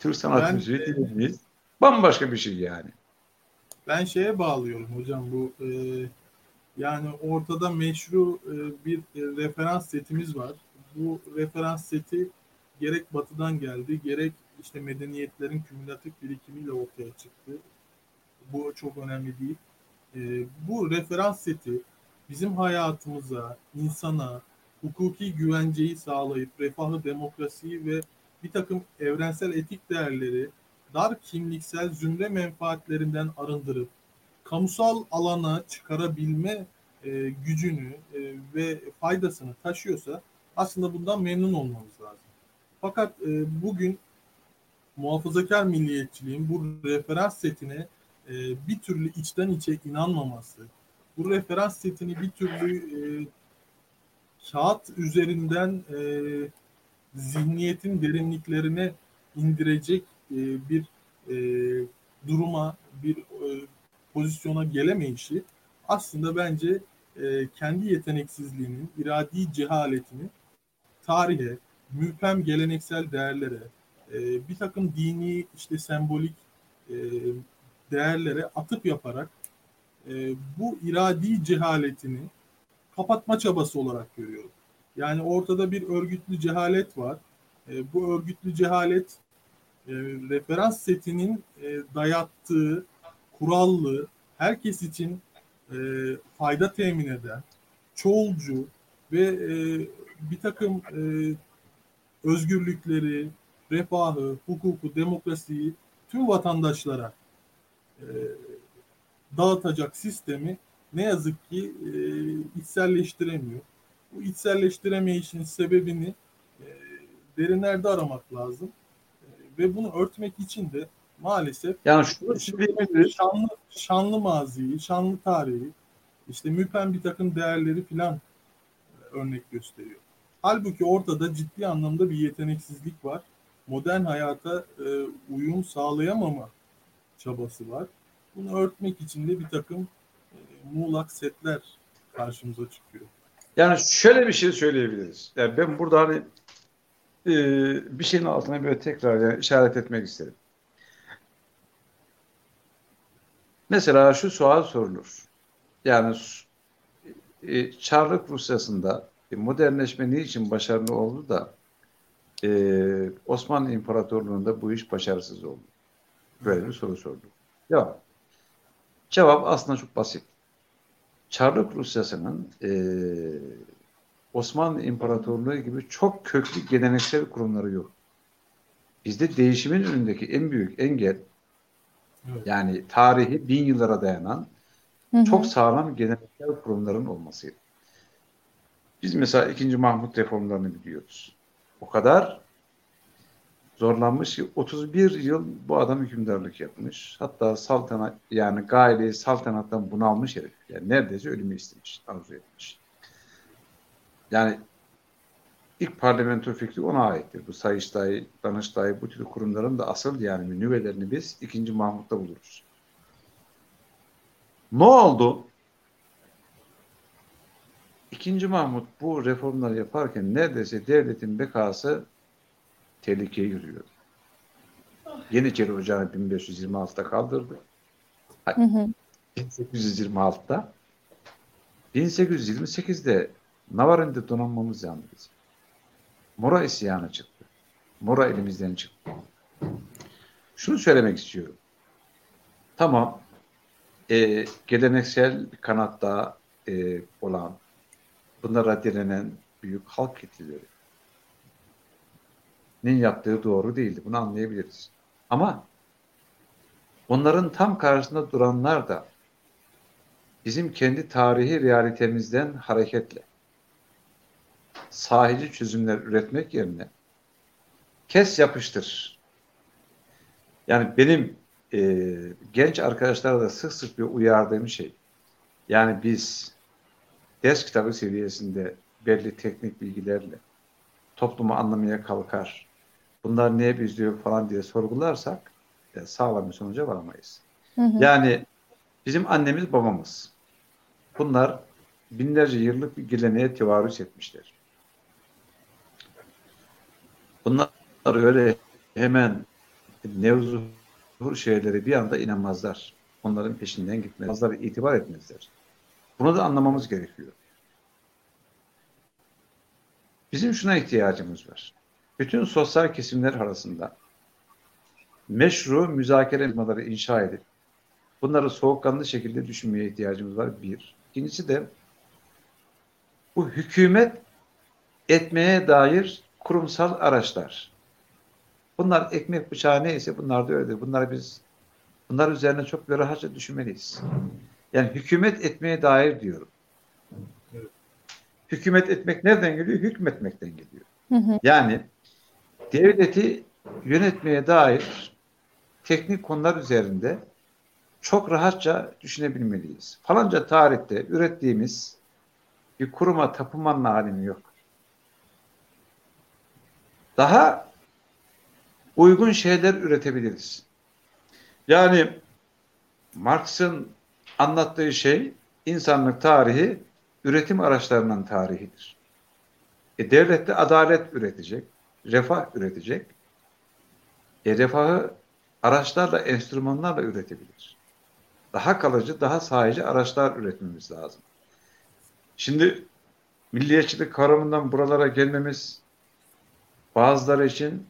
Türk sanat Ben- müziği diyemeyiz. Bambaşka bir şey yani. Ben şeye bağlıyorum hocam bu e, yani ortada meşru e, bir e, referans setimiz var. Bu referans seti gerek batıdan geldi gerek işte medeniyetlerin kümülatif birikimiyle ortaya çıktı. Bu çok önemli değil. E, bu referans seti bizim hayatımıza, insana, hukuki güvenceyi sağlayıp refahı, demokrasiyi ve bir takım evrensel etik değerleri dar kimliksel zümre menfaatlerinden arındırıp kamusal alana çıkarabilme e, gücünü e, ve faydasını taşıyorsa aslında bundan memnun olmamız lazım. Fakat e, bugün muhafazakar milliyetçiliğin bu referans setine e, bir türlü içten içe inanmaması, bu referans setini bir türlü e, kağıt üzerinden e, zihniyetin derinliklerine indirecek e, bir e, duruma, bir e, pozisyona gelemeyişi aslında bence e, kendi yeteneksizliğinin, iradi cehaletini tarihe, müpem geleneksel değerlere, e, bir takım dini işte sembolik e, değerlere atıp yaparak e, bu iradi cehaletini kapatma çabası olarak görüyorum. Yani ortada bir örgütlü cehalet var. E, bu örgütlü cehalet e, referans setinin e, dayattığı kurallı, herkes için e, fayda temin eden, çoğulcu ve e, bir takım e, özgürlükleri, refahı, hukuku, demokrasiyi tüm vatandaşlara e, dağıtacak sistemi ne yazık ki e, içselleştiremiyor. Bu içselleştiremeyişin sebebini e, derinlerde aramak lazım. E, ve bunu örtmek için de maalesef Yani şunu söyleyebiliriz. şanlı, şanlı maziyi, şanlı tarihi, işte müpem bir takım değerleri filan e, örnek gösteriyor. Halbuki ortada ciddi anlamda bir yeteneksizlik var. Modern hayata e, uyum sağlayamama çabası var. Bunu örtmek için de bir takım muğlak setler karşımıza çıkıyor. Yani şöyle bir şey söyleyebiliriz. Yani ben burada hani e, bir şeyin altına böyle tekrar yani işaret etmek isterim. Mesela şu sual sorulur. Yani e, Çarlık Rusyası'nda e, modernleşme niçin başarılı oldu da e, Osmanlı İmparatorluğu'nda bu iş başarısız oldu? Böyle bir soru sordum. Ya cevap aslında çok basit. Çarlık Rusyası'nın e, Osmanlı İmparatorluğu gibi çok köklü geleneksel kurumları yok. Bizde değişimin önündeki en büyük engel Evet. yani tarihi bin yıllara dayanan Hı hı. çok sağlam geleneksel kurumların olmasıydı. Biz mesela 2. Mahmut reformlarını biliyoruz. O kadar zorlanmış ki 31 yıl bu adam hükümdarlık yapmış. Hatta saltanat yani gaile saltanattan bunalmış herif. Yani neredeyse ölümü istemiş, arzu etmiş. Yani ilk parlamento fikri ona aittir. Bu Sayıştay, Danıştay bu tür kurumların da asıl yani nüvelerini biz 2. Mahmut'ta buluruz. Ne oldu? İkinci Mahmut bu reformları yaparken neredeyse devletin bekası tehlikeye giriyordu. Yeniçeri Ocağı 1526'da kaldırdı. Hı hı. 1826'da 1828'de Navarin'de donanmamız yandı bizim. Mora isyanı çıktı. Mora elimizden çıktı. Şunu söylemek istiyorum. Tamam e, geleneksel kanatta e, olan bunlara direnen büyük halk kitleleri yaptığı doğru değildi. Bunu anlayabiliriz. Ama onların tam karşısında duranlar da bizim kendi tarihi realitemizden hareketle sahici çözümler üretmek yerine kes yapıştır. Yani benim e, genç arkadaşlara da sık sık bir uyardığım şey. Yani biz ders kitabı seviyesinde belli teknik bilgilerle toplumu anlamaya kalkar. Bunlar neye benziyor falan diye sorgularsak e, sağlam bir sonuca varamayız. Hı hı. Yani bizim annemiz babamız. Bunlar binlerce yıllık bir geleneğe tevarüs etmişler. Bunlar öyle hemen nevzuhur şeyleri bir anda inanmazlar. Onların peşinden gitmezler, itibar etmezler. Bunu da anlamamız gerekiyor. Bizim şuna ihtiyacımız var. Bütün sosyal kesimler arasında meşru müzakere yapmaları inşa edip bunları soğukkanlı şekilde düşünmeye ihtiyacımız var. Bir. İkincisi de bu hükümet etmeye dair kurumsal araçlar. Bunlar ekmek bıçağı neyse bunlar da öyledir. Bunlar biz bunlar üzerine çok böyle rahatça düşünmeliyiz. Yani hükümet etmeye dair diyorum. Evet. Hükümet etmek nereden geliyor? Hükmetmekten geliyor. Hı hı. Yani devleti yönetmeye dair teknik konular üzerinde çok rahatça düşünebilmeliyiz. Falanca tarihte ürettiğimiz bir kuruma tapınmanın alemi yok. Daha uygun şeyler üretebiliriz. Yani Marx'ın anlattığı şey insanlık tarihi üretim araçlarının tarihidir. E, devlet de adalet üretecek, refah üretecek. E, refahı araçlarla, enstrümanlarla üretebilir. Daha kalıcı, daha sahici araçlar üretmemiz lazım. Şimdi milliyetçilik kavramından buralara gelmemiz bazıları için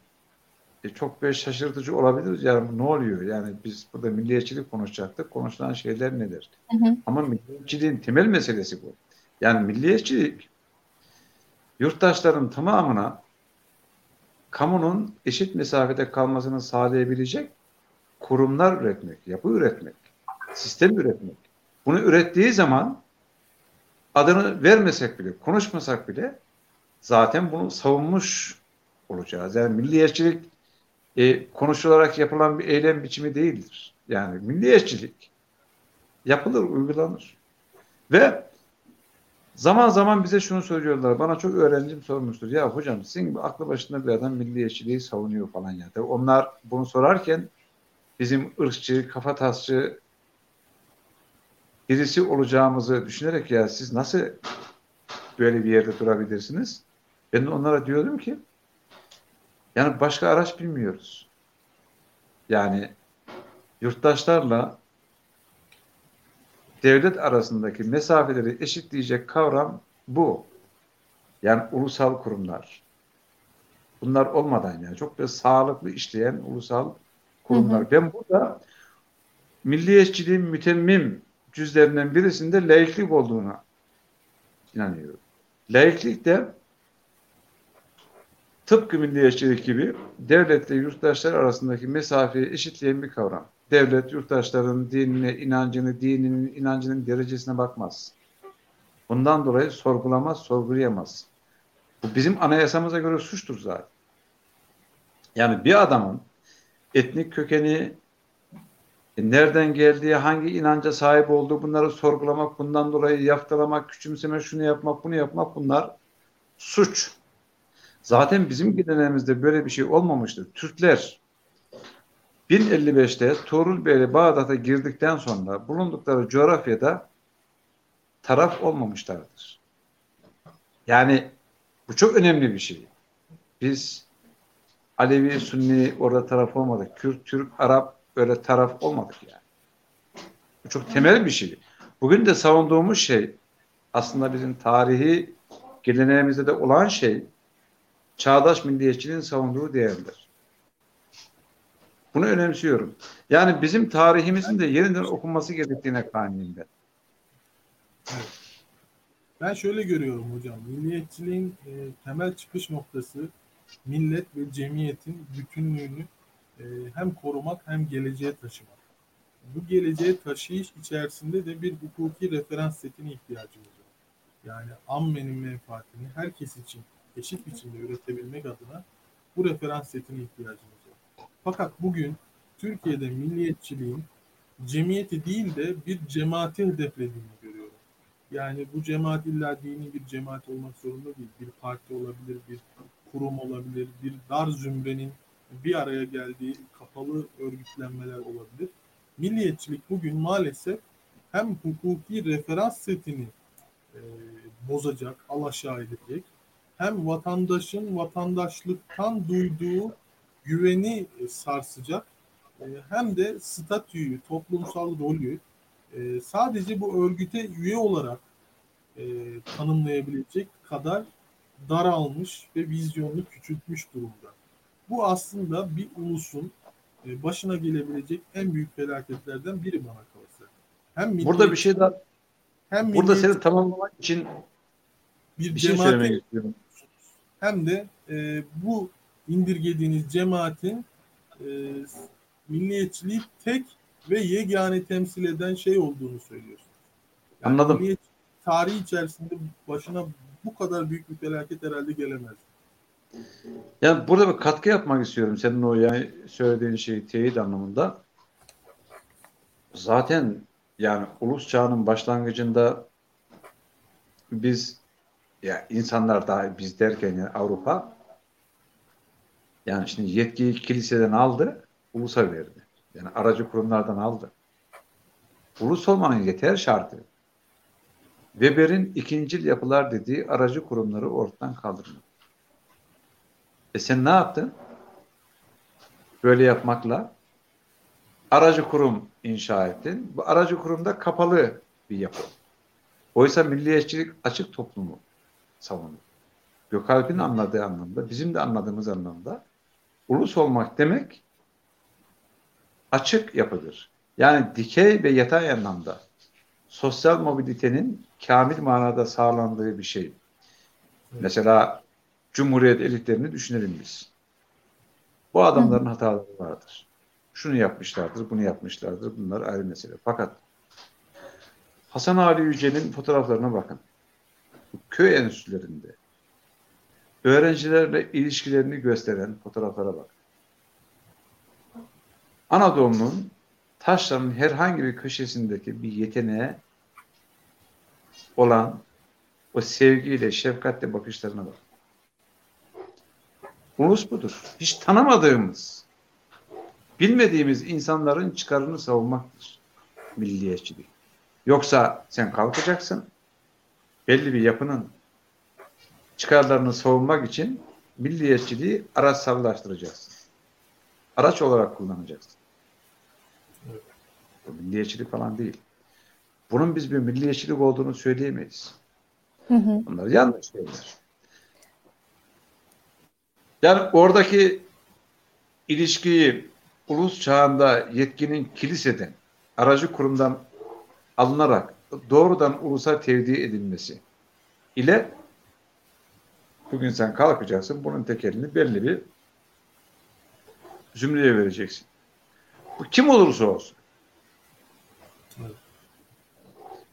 e, çok böyle şaşırtıcı olabilir. Yani ne oluyor? Yani biz burada milliyetçilik konuşacaktık. Konuşulan şeyler nedir? Hı hı. Ama milliyetçiliğin temel meselesi bu. Yani milliyetçilik yurttaşların tamamına kamunun eşit mesafede kalmasını sağlayabilecek kurumlar üretmek, yapı üretmek, sistem üretmek. Bunu ürettiği zaman adını vermesek bile, konuşmasak bile zaten bunu savunmuş olacağız. Yani milliyetçilik e, konuşularak yapılan bir eylem biçimi değildir. Yani milliyetçilik yapılır, uygulanır. Ve zaman zaman bize şunu söylüyorlar. Bana çok öğrencim sormuştur. Ya hocam sizin aklı başında bir adam milliyetçiliği savunuyor falan ya. Tabii onlar bunu sorarken bizim ırkçı, kafatasçı birisi olacağımızı düşünerek ya siz nasıl böyle bir yerde durabilirsiniz? Ben onlara diyordum ki yani başka araç bilmiyoruz. Yani yurttaşlarla devlet arasındaki mesafeleri eşitleyecek kavram bu. Yani ulusal kurumlar. Bunlar olmadan yani çok da sağlıklı işleyen ulusal kurumlar. Ben burada milliyetçiliğin mütemmim cüzlerinden birisinde laiklik olduğuna inanıyorum. Laiklik de tıpkı milliyetçilik gibi devletle yurttaşlar arasındaki mesafeyi eşitleyen bir kavram. Devlet yurttaşların dinine, inancını, dininin, inancının derecesine bakmaz. Bundan dolayı sorgulamaz, sorgulayamaz. Bu bizim anayasamıza göre suçtur zaten. Yani bir adamın etnik kökeni, e, nereden geldiği, hangi inanca sahip olduğu bunları sorgulamak, bundan dolayı yaftalamak, küçümsemek, şunu yapmak, bunu yapmak bunlar suç. Zaten bizim geleneğimizde böyle bir şey olmamıştır. Türkler 1055'te Tuğrul Bey'le Bağdat'a girdikten sonra bulundukları coğrafyada taraf olmamışlardır. Yani bu çok önemli bir şey. Biz Alevi, Sünni orada taraf olmadık. Kürt, Türk, Arap böyle taraf olmadık yani. Bu çok temel bir şey. Bugün de savunduğumuz şey aslında bizim tarihi geleneğimizde de olan şey çağdaş milliyetçiliğin savunduğu değerler. Bunu önemsiyorum. Yani bizim tarihimizin de yeniden okunması gerektiğine kaniyim ben. Ben şöyle görüyorum hocam. Milliyetçiliğin e, temel çıkış noktası millet ve cemiyetin bütünlüğünü e, hem korumak hem geleceğe taşımak. Bu geleceğe taşıyış içerisinde de bir hukuki referans setine ihtiyacımız var. Yani ammenin menfaatini herkes için eşit biçimde üretebilmek adına bu referans setine ihtiyacımız var. Fakat bugün Türkiye'de milliyetçiliğin cemiyeti değil de bir cemaati hedeflediğini görüyorum. Yani bu cemaat illa dini bir cemaat olmak zorunda değil. Bir parti olabilir, bir kurum olabilir, bir dar zümrenin bir araya geldiği kapalı örgütlenmeler olabilir. Milliyetçilik bugün maalesef hem hukuki referans setini e, bozacak, alaşağı edecek, hem vatandaşın vatandaşlıktan duyduğu güveni e, sarsacak, e, hem de statüyü, toplumsal rolü e, sadece bu örgüte üye olarak tanımlayabilecek kadar daralmış ve vizyonunu küçültmüş durumda. Bu aslında bir ulusun başına gelebilecek en büyük felaketlerden biri bana kalırsa. Hem milli, Burada bir şey daha hem burada seni tamamlamak için bir bir şey söylemek istiyorum. hem de e, bu indirgediğiniz cemaatin e, milliyetçiliği tek ve yegane temsil eden şey olduğunu söylüyorsunuz. Anladım. milliyet- tarihi içerisinde başına bu kadar büyük bir felaket herhalde gelemez. Yani burada bir katkı yapmak istiyorum senin o yani söylediğin şeyi teyit anlamında. Zaten yani ulus çağının başlangıcında biz ya insanlar daha biz derken yani Avrupa yani şimdi yetkiyi kiliseden aldı, ulusa verdi. Yani aracı kurumlardan aldı. Ulus olmanın yeter şartı. Weber'in ikincil yapılar dediği aracı kurumları ortadan kaldırmak. E sen ne yaptın? Böyle yapmakla aracı kurum inşa ettin. Bu aracı kurumda kapalı bir yapı. Oysa milliyetçilik açık toplumu savunur. Gökalp'in anladığı anlamda, bizim de anladığımız anlamda ulus olmak demek açık yapıdır. Yani dikey ve yatay anlamda sosyal mobilitenin kamil manada sağlandığı bir şey. Mesela Cumhuriyet elitlerini düşünelim biz. Bu adamların hataları vardır. Şunu yapmışlardır, bunu yapmışlardır. Bunlar ayrı mesele. Fakat Hasan Ali Yücel'in fotoğraflarına bakın. Bu Köy enstitülerinde öğrencilerle ilişkilerini gösteren fotoğraflara bak. Anadolu'nun taşların herhangi bir köşesindeki bir yeteneğe olan o sevgiyle, şefkatle bakışlarına bak. Ulus budur. Hiç tanımadığımız, bilmediğimiz insanların çıkarını savunmaktır milliyetçilik. Yoksa sen kalkacaksın, belli bir yapının çıkarlarını savunmak için milliyetçiliği araçsallaştıracaksın. Araç olarak kullanacaksın. Evet. Bu milliyetçilik falan değil. Bunun biz bir milliyetçilik olduğunu söyleyemeyiz. Hı hı. Bunlar yanlış şeyler. Yani oradaki ilişkiyi ulus çağında yetkinin kiliseden, aracı kurumdan alınarak doğrudan ulusa tevdi edilmesi ile bugün sen kalkacaksın bunun tekelini belli bir zümreye vereceksin. Bu kim olursa olsun. Evet.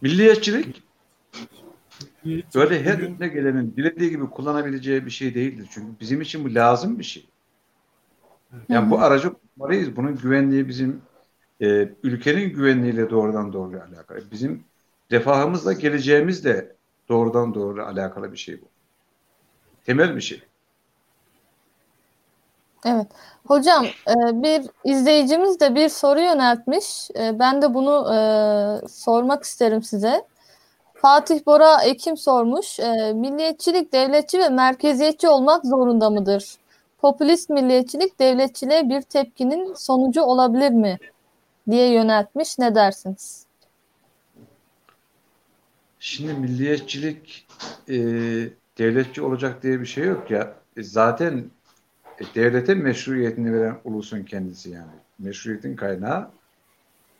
Milliyetçilik Böyle her önüne gelenin dilediği gibi kullanabileceği bir şey değildir. Çünkü bizim için bu lazım bir şey. Yani bu aracı kullanmalıyız. Bunun güvenliği bizim e, ülkenin güvenliğiyle doğrudan doğruya alakalı. Bizim refahımızla geleceğimizle doğrudan doğruya alakalı bir şey bu. Temel bir şey. Evet. Hocam e, bir izleyicimiz de bir soru yöneltmiş. E, Ben de bunu e, sormak isterim size. Fatih Bora Ekim sormuş. Milliyetçilik devletçi ve merkeziyetçi olmak zorunda mıdır? Popülist milliyetçilik devletçiliğe bir tepkinin sonucu olabilir mi? diye yöneltmiş. Ne dersiniz? Şimdi milliyetçilik e, devletçi olacak diye bir şey yok ya. E, zaten e, devlete meşruiyetini veren ulusun kendisi yani. Meşruiyetin kaynağı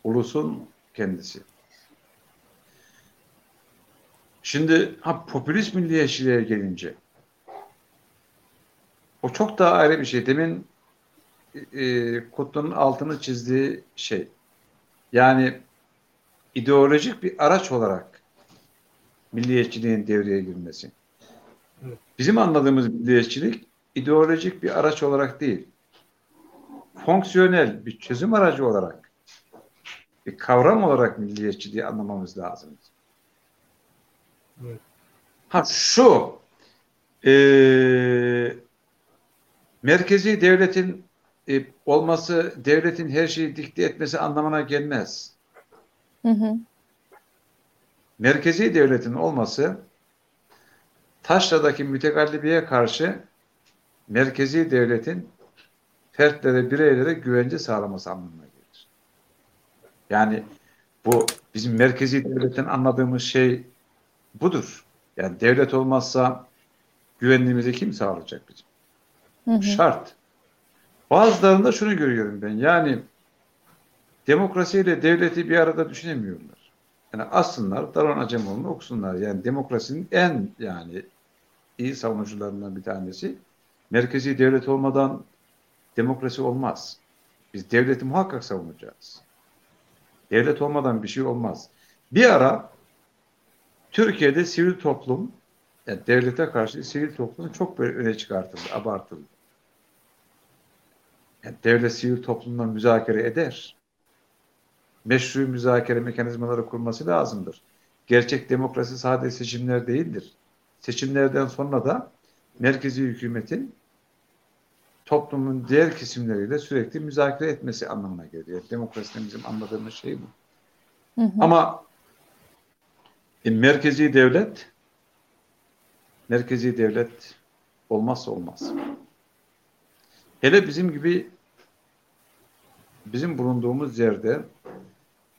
ulusun kendisi. Şimdi ha, popülist milliyetçiliğe gelince o çok daha ayrı bir şey. Demin e, Kutlu'nun altını çizdiği şey. Yani ideolojik bir araç olarak milliyetçiliğin devreye girmesi. Evet. Bizim anladığımız milliyetçilik ideolojik bir araç olarak değil, fonksiyonel bir çözüm aracı olarak, bir kavram olarak milliyetçiliği anlamamız lazım. Evet. Ha şu, eee merkezi devletin e, olması, devletin her şeyi dikte etmesi anlamına gelmez. Hı hı. merkezi devletin olması taşradaki mütegallibiye karşı merkezi devletin fertlere, bireylere güvence sağlaması anlamına gelir. Yani bu bizim merkezi devletin anladığımız şey budur. Yani devlet olmazsa güvenliğimizi kim sağlayacak bizim? Hı hı. Şart. Bazılarında şunu görüyorum ben. Yani demokrasiyle devleti bir arada düşünemiyorlar. Yani aslında Daron Acemoğlu'nu okusunlar. Yani demokrasinin en yani iyi savunucularından bir tanesi. Merkezi devlet olmadan demokrasi olmaz. Biz devleti muhakkak savunacağız. Devlet olmadan bir şey olmaz. Bir ara Türkiye'de sivil toplum yani devlete karşı sivil toplum çok böyle öne çıkartıldı, abartıldı. Yani devlet sivil toplumla müzakere eder. Meşru müzakere mekanizmaları kurması lazımdır. Gerçek demokrasi sadece seçimler değildir. Seçimlerden sonra da merkezi hükümetin toplumun diğer kesimleriyle sürekli müzakere etmesi anlamına geliyor. Demokrasinin bizim anladığımız şey bu. Hı hı. Ama e, merkezi devlet merkezi devlet olmazsa olmaz. Hele bizim gibi bizim bulunduğumuz yerde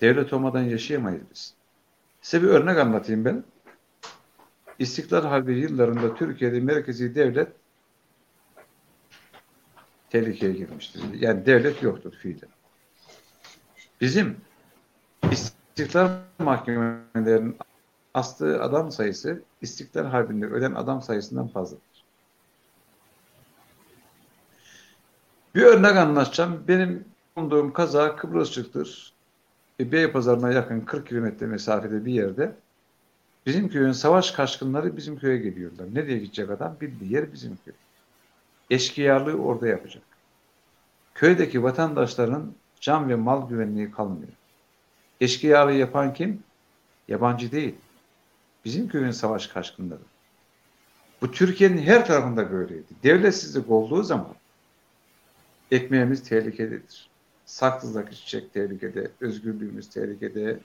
devlet olmadan yaşayamayız biz. Size bir örnek anlatayım ben. İstiklal Harbi yıllarında Türkiye'de merkezi devlet tehlikeye girmiştir. Yani devlet yoktur fiilen. Bizim İstiklal mahkemelerinin astığı adam sayısı İstiklal Harbi'nde ölen adam sayısından fazladır. Bir örnek anlatacağım. Benim bulunduğum kaza Kıbrısçıktır. E, Beypazarı'na yakın 40 kilometre mesafede bir yerde. Bizim köyün savaş kaçkınları bizim köye geliyorlar. Nereye gidecek adam? Bildiği yer bizim köy. Eşkıyarlığı orada yapacak. Köydeki vatandaşların can ve mal güvenliği kalmıyor. Eşkıyalığı yapan kim? Yabancı değil. Bizim köyün savaş kaçkınları. Bu Türkiye'nin her tarafında böyleydi. Devletsizlik olduğu zaman ekmeğimiz tehlikededir. Saksızdaki çiçek tehlikede, özgürlüğümüz tehlikede,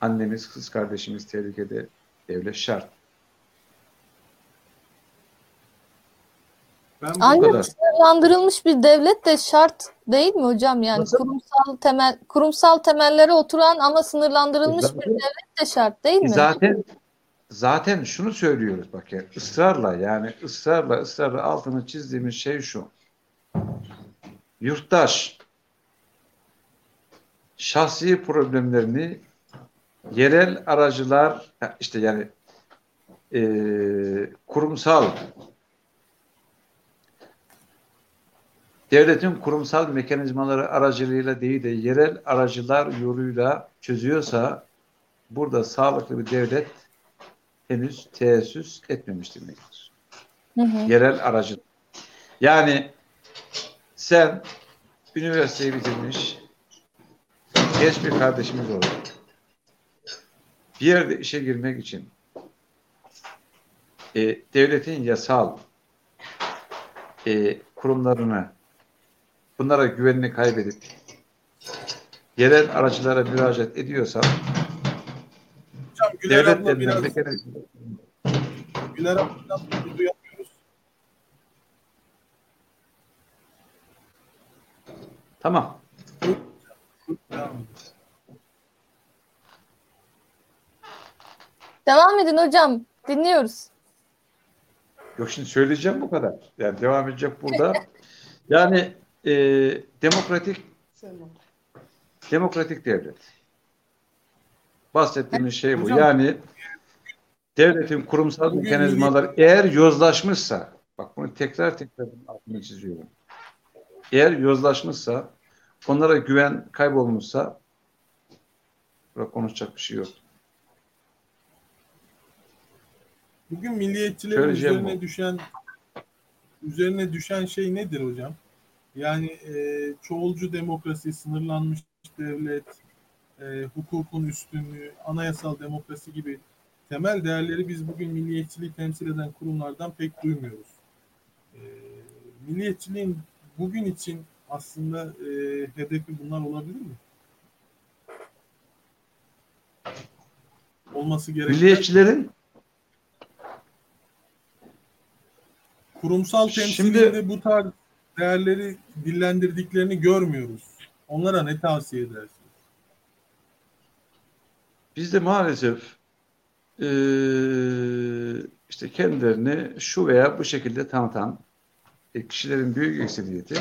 annemiz, kız kardeşimiz tehlikede, devlet şart. Ben bu Ancak kadar. sınırlandırılmış bir devlet de şart değil mi hocam? Yani Nasıl? kurumsal temel kurumsal temellere oturan ama sınırlandırılmış bir Zaten- devlet de şart değil mi? Zaten zaten şunu söylüyoruz bak ya ısrarla yani ısrarla ısrarla altını çizdiğimiz şey şu. Yurttaş şahsi problemlerini yerel aracılar işte yani e, kurumsal devletin kurumsal mekanizmaları aracılığıyla değil de yerel aracılar yoluyla çözüyorsa burada sağlıklı bir devlet henüz teessüs etmemiş demektir. Hı hı. Yerel aracı. Yani sen üniversiteyi bitirmiş genç bir kardeşimiz olarak bir yerde işe girmek için e, devletin yasal e, kurumlarına bunlara güvenini kaybedip yerel aracılara müracaat ediyorsan Hocam Güler devlet abla biraz kere Güler abla biraz duyamıyoruz. tamam. Devam edin. Devam edin hocam. Dinliyoruz. Yok şimdi söyleyeceğim bu kadar. Yani devam edecek burada. Yani e, demokratik demokratik devlet. Bahsettiğimiz şey bu. Hocam- Yani devletin kurumsal mekanizmaları eğer yozlaşmışsa bak bunu tekrar tekrar altını çiziyorum. Eğer yozlaşmışsa onlara güven kaybolmuşsa burada konuşacak bir şey yok. Bugün milliyetçilerin üzerine bu. düşen üzerine düşen şey nedir hocam? Yani e, çoğulcu demokrasi, sınırlanmış devlet, e, hukukun üstünlüğü, anayasal demokrasi gibi temel değerleri biz bugün milliyetçiliği temsil eden kurumlardan pek duymuyoruz. E, milliyetçiliğin bugün için aslında e, hedefi bunlar olabilir mi? Olması gereken Milliyetçilerin kurumsal Şimdi- temsilinde bu tarz değerleri dillendirdiklerini görmüyoruz. Onlara ne tavsiye edersiniz? Bizde maalesef eee, işte kendilerini şu veya bu şekilde tanıtan e, kişilerin büyük ekseriyeti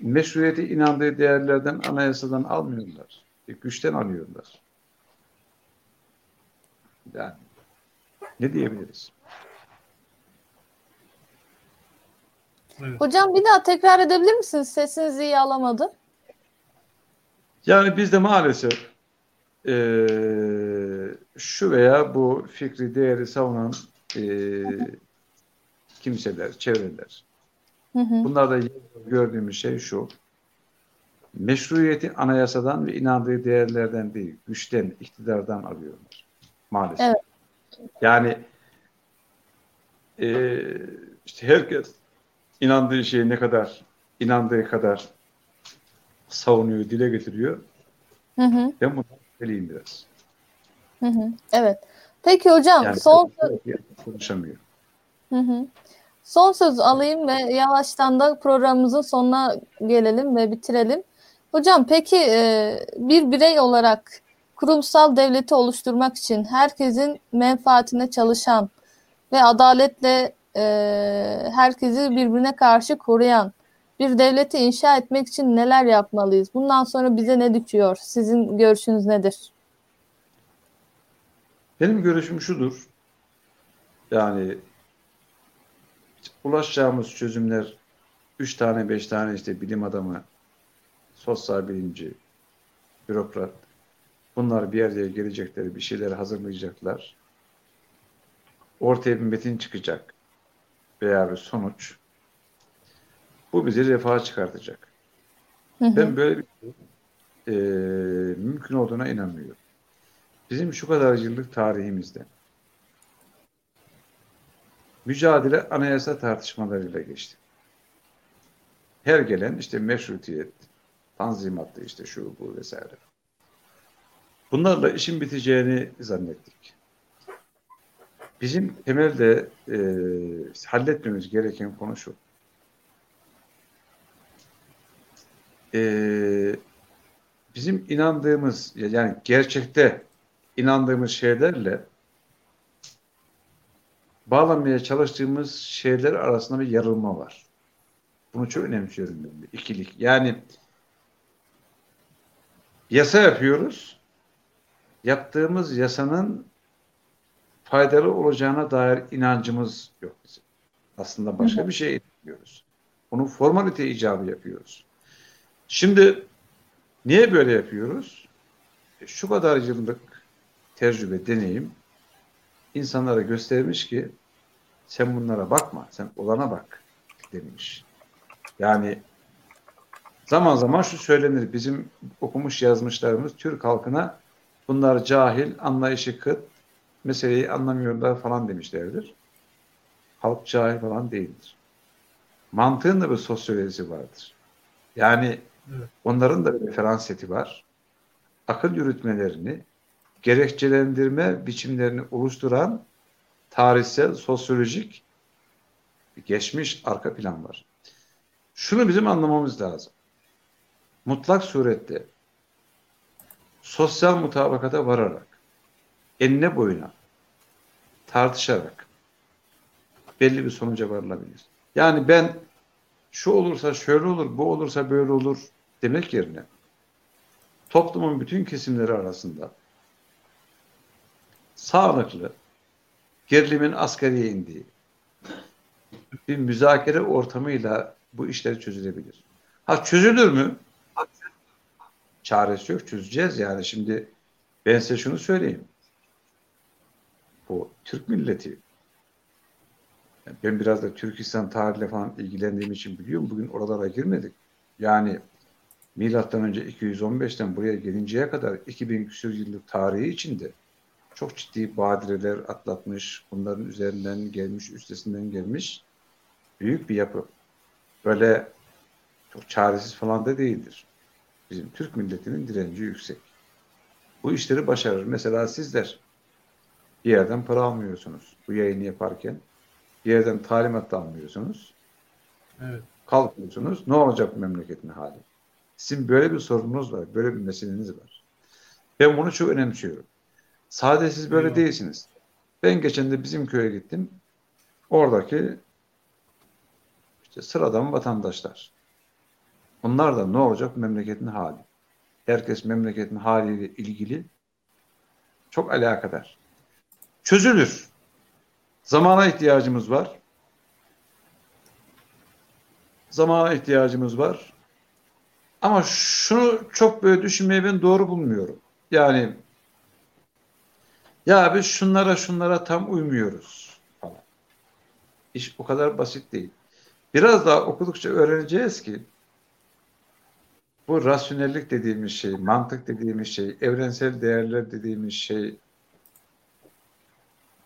meşruiyeti inandığı değerlerden, anayasadan almıyorlar. E, güçten alıyorlar. Yani ne diyebiliriz? Evet. Hocam bir daha tekrar edebilir misiniz? Sesinizi iyi alamadı. Yani bizde maalesef eee, şu veya bu fikri değeri savunan eee, kimseler, çevreler. Hı hı. Bunlarda gördüğümüz şey şu. Meşruiyeti anayasadan ve inandığı değerlerden değil, güçten, iktidardan alıyorlar. Maalesef. Evet. Yani eee, işte herkes inandığı şeyi ne kadar inandığı kadar savunuyor, dile getiriyor. Hı hı. Ben bundan şüpheliyim biraz. Hı hı. Evet. Peki hocam Yani son konuşamıyor. Hı hı. Son söz alayım ve yavaştan da programımızın sonuna gelelim ve bitirelim. Hocam peki e, bir birey olarak kurumsal devleti oluşturmak için herkesin menfaatine çalışan ve adaletle e, herkesi birbirine karşı koruyan bir devleti inşa etmek için neler yapmalıyız? Bundan sonra bize ne düşüyor? Sizin görüşünüz nedir? Benim görüşüm şudur. Yani ulaşacağımız çözümler üç tane beş tane işte bilim adamı, sosyal bilimci, bürokrat bunlar bir araya gelecekler, bir şeyler hazırlayacaklar. Ortaya bir metin çıkacak veya bir sonuç. Bu bizi refaha çıkartacak. Hı hı. Ben böyle bir eee, mümkün olduğuna inanmıyorum. Bizim şu kadar yıllık tarihimizde mücadele anayasa tartışmalarıyla geçti. Her gelen işte meşrutiyet, tanzimattı işte şu bu vesaire. Bunlarla işin biteceğini zannettik. Bizim temelde eee halletmemiz gereken konu şu. Eee bizim inandığımız yani gerçekte inandığımız şeylerle bağlamaya çalıştığımız şeyler arasında bir yarılma var. Bunu çok önemsiyorum ben. de, İkilik. Yani yasa yapıyoruz. Yaptığımız yasanın faydalı olacağına dair inancımız yok bizim. Aslında başka bir şey yapıyoruz. Bunu formalite icabı yapıyoruz. Şimdi niye böyle yapıyoruz? E, Şu kadar yıllık tecrübe, deneyim insanlara göstermiş ki sen bunlara bakma, sen olana bak demiş. Yani zaman zaman şu söylenir, bizim okumuş yazmışlarımız Türk halkına bunlar cahil, anlayışı kıt, meseleyi anlamıyorlar falan demişlerdir. Halk cahil falan değildir. Mantığın da bir sosyolojisi vardır. Yani Evet. onların da bir referans seti var. Akıl yürütmelerini, gerekçelendirme biçimlerini oluşturan tarihsel, sosyolojik bir geçmiş arka plan var. Şunu bizim anlamamız lazım. Mutlak surette sosyal mutabakata vararak, enine boyuna tartışarak belli bir sonuca varılabilir. Yani ben şu olursa şöyle olur, bu olursa böyle olur demek yerine toplumun bütün kesimleri arasında sağlıklı, gerilimin asgariye indiği bir müzakere ortamıyla bu işler çözülebilir. Ha çözülür mü? Çaresi yok, çözeceğiz yani. Şimdi ben size şunu söyleyeyim. Bu Türk milleti ben biraz da Türkistan tarihiyle falan ilgilendiğim için biliyorum. Bugün oralara girmedik. Yani milattan önce 215'ten buraya gelinceye kadar 2000 küsur yıllık tarihi içinde çok ciddi badireler atlatmış, bunların üzerinden gelmiş, üstesinden gelmiş büyük bir yapı. Böyle çok çaresiz falan da değildir. Bizim Türk milletinin direnci yüksek. Bu işleri başarır. Mesela sizler bir yerden para almıyorsunuz bu yayını yaparken. Bir yerden talimat da almıyorsunuz. Evet. Kalkıyorsunuz. Ne olacak bu memleketin hali? Sizin böyle bir sorununuz var. Böyle bir meseleniz var. Ben bunu çok önemsiyorum. Sadece siz böyle Eyvallah. değilsiniz. Ben geçen de bizim köye gittim. Oradaki işte sıradan vatandaşlar. Onlar da ne olacak memleketin hali? Herkes memleketin haliyle ilgili çok alakadar. Çözülür. Zamana ihtiyacımız var. Zamana ihtiyacımız var. Ama şunu çok böyle düşünmeyi ben doğru bulmuyorum. Yani ya biz şunlara şunlara tam uymuyoruz falan. İş o kadar basit değil. Biraz daha okudukça öğreneceğiz ki bu rasyonellik dediğimiz şey, mantık dediğimiz şey, evrensel değerler dediğimiz şey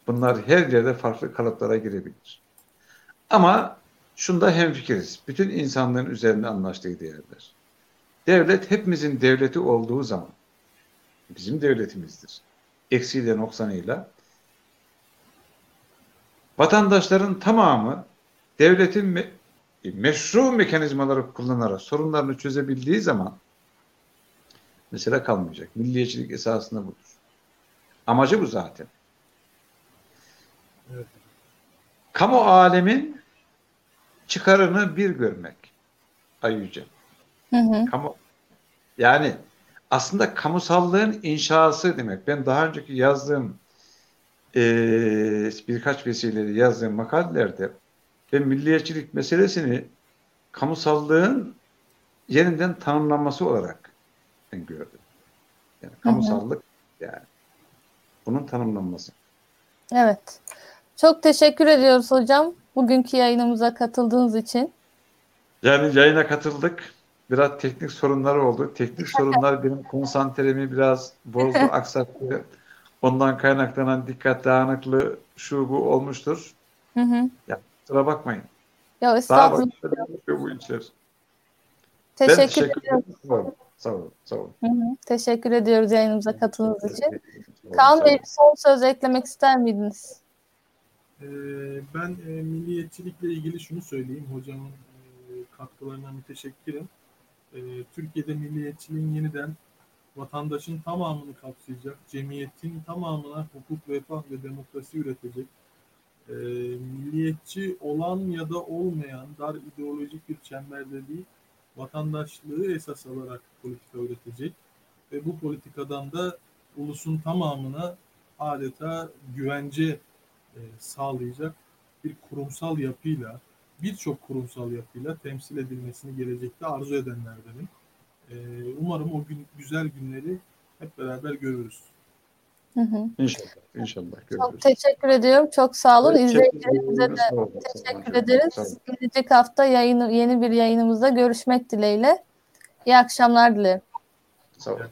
bunlar her yerde farklı kalıplara girebilir. Ama şunda hemfikiriz. Bütün insanlığın üzerinde anlaştığı değerler. Devlet hepimizin devleti olduğu zaman bizim devletimizdir. Eksiyle noksanıyla vatandaşların tamamı devletin me- meşru mekanizmaları kullanarak sorunlarını çözebildiği zaman mesele kalmayacak. Milliyetçilik esasında budur. Amacı bu zaten. Evet. Kamu alemin çıkarını bir görmek. Ay Yüce. Hı hı. Kamu yani aslında kamusallığın inşası demek. Ben daha önceki yazdığım eee, birkaç vesileyle yazdığım makalelerde ben milliyetçilik meselesini kamusallığın yeniden tanımlanması olarak ben gördüm. Yani kamusallık yani bunun tanımlanması. Evet. Çok teşekkür ediyoruz hocam bugünkü yayınımıza katıldığınız için. Yani yayına katıldık. Biraz teknik sorunlar oldu. Teknik sorunlar benim konsantremi biraz bozdu, aksattı. Ondan kaynaklanan dikkat dağınıklığı şu bu olmuştur. Hı hı. Kusura bakmayın. Ya Daha estağfurullah. başka yapıyor bu işler. Ben Teşekkür teşekkür ediyoruz. ederim. Sağ olun. Sağ olun. Hı hı. Teşekkür ediyoruz yayınımıza katıldığınız için. Kaan Bey son söz eklemek ister miydiniz? Ee, ben e, milliyetçilikle ilgili şunu söyleyeyim. Hocamın e, katkılarına müteşekkirim. E, Türkiye'de milliyetçiliğin yeniden vatandaşın tamamını kapsayacak, cemiyetin tamamına hukuk, refah ve demokrasi üretecek, e, milliyetçi olan ya da olmayan dar ideolojik bir çemberde değil, vatandaşlığı esas alarak politika üretecek ve bu politikadan da ulusun tamamına adeta güvence e, sağlayacak bir kurumsal yapıyla, birçok kurumsal yapıyla temsil edilmesini gelecekte arzu edenlerdenim. E, umarım o gün güzel günleri hep beraber görürüz. Hı hı. İnşallah. İnşallah Çok görürüz. teşekkür ediyorum. Çok sağ olun. Evet, İzleyicilerimize de sağ olun, sağ olun, teşekkür sağ olun. ederiz. Gelecek hafta yayını, yeni bir yayınımızda görüşmek dileğiyle. İyi akşamlar dilerim. Sağ olun.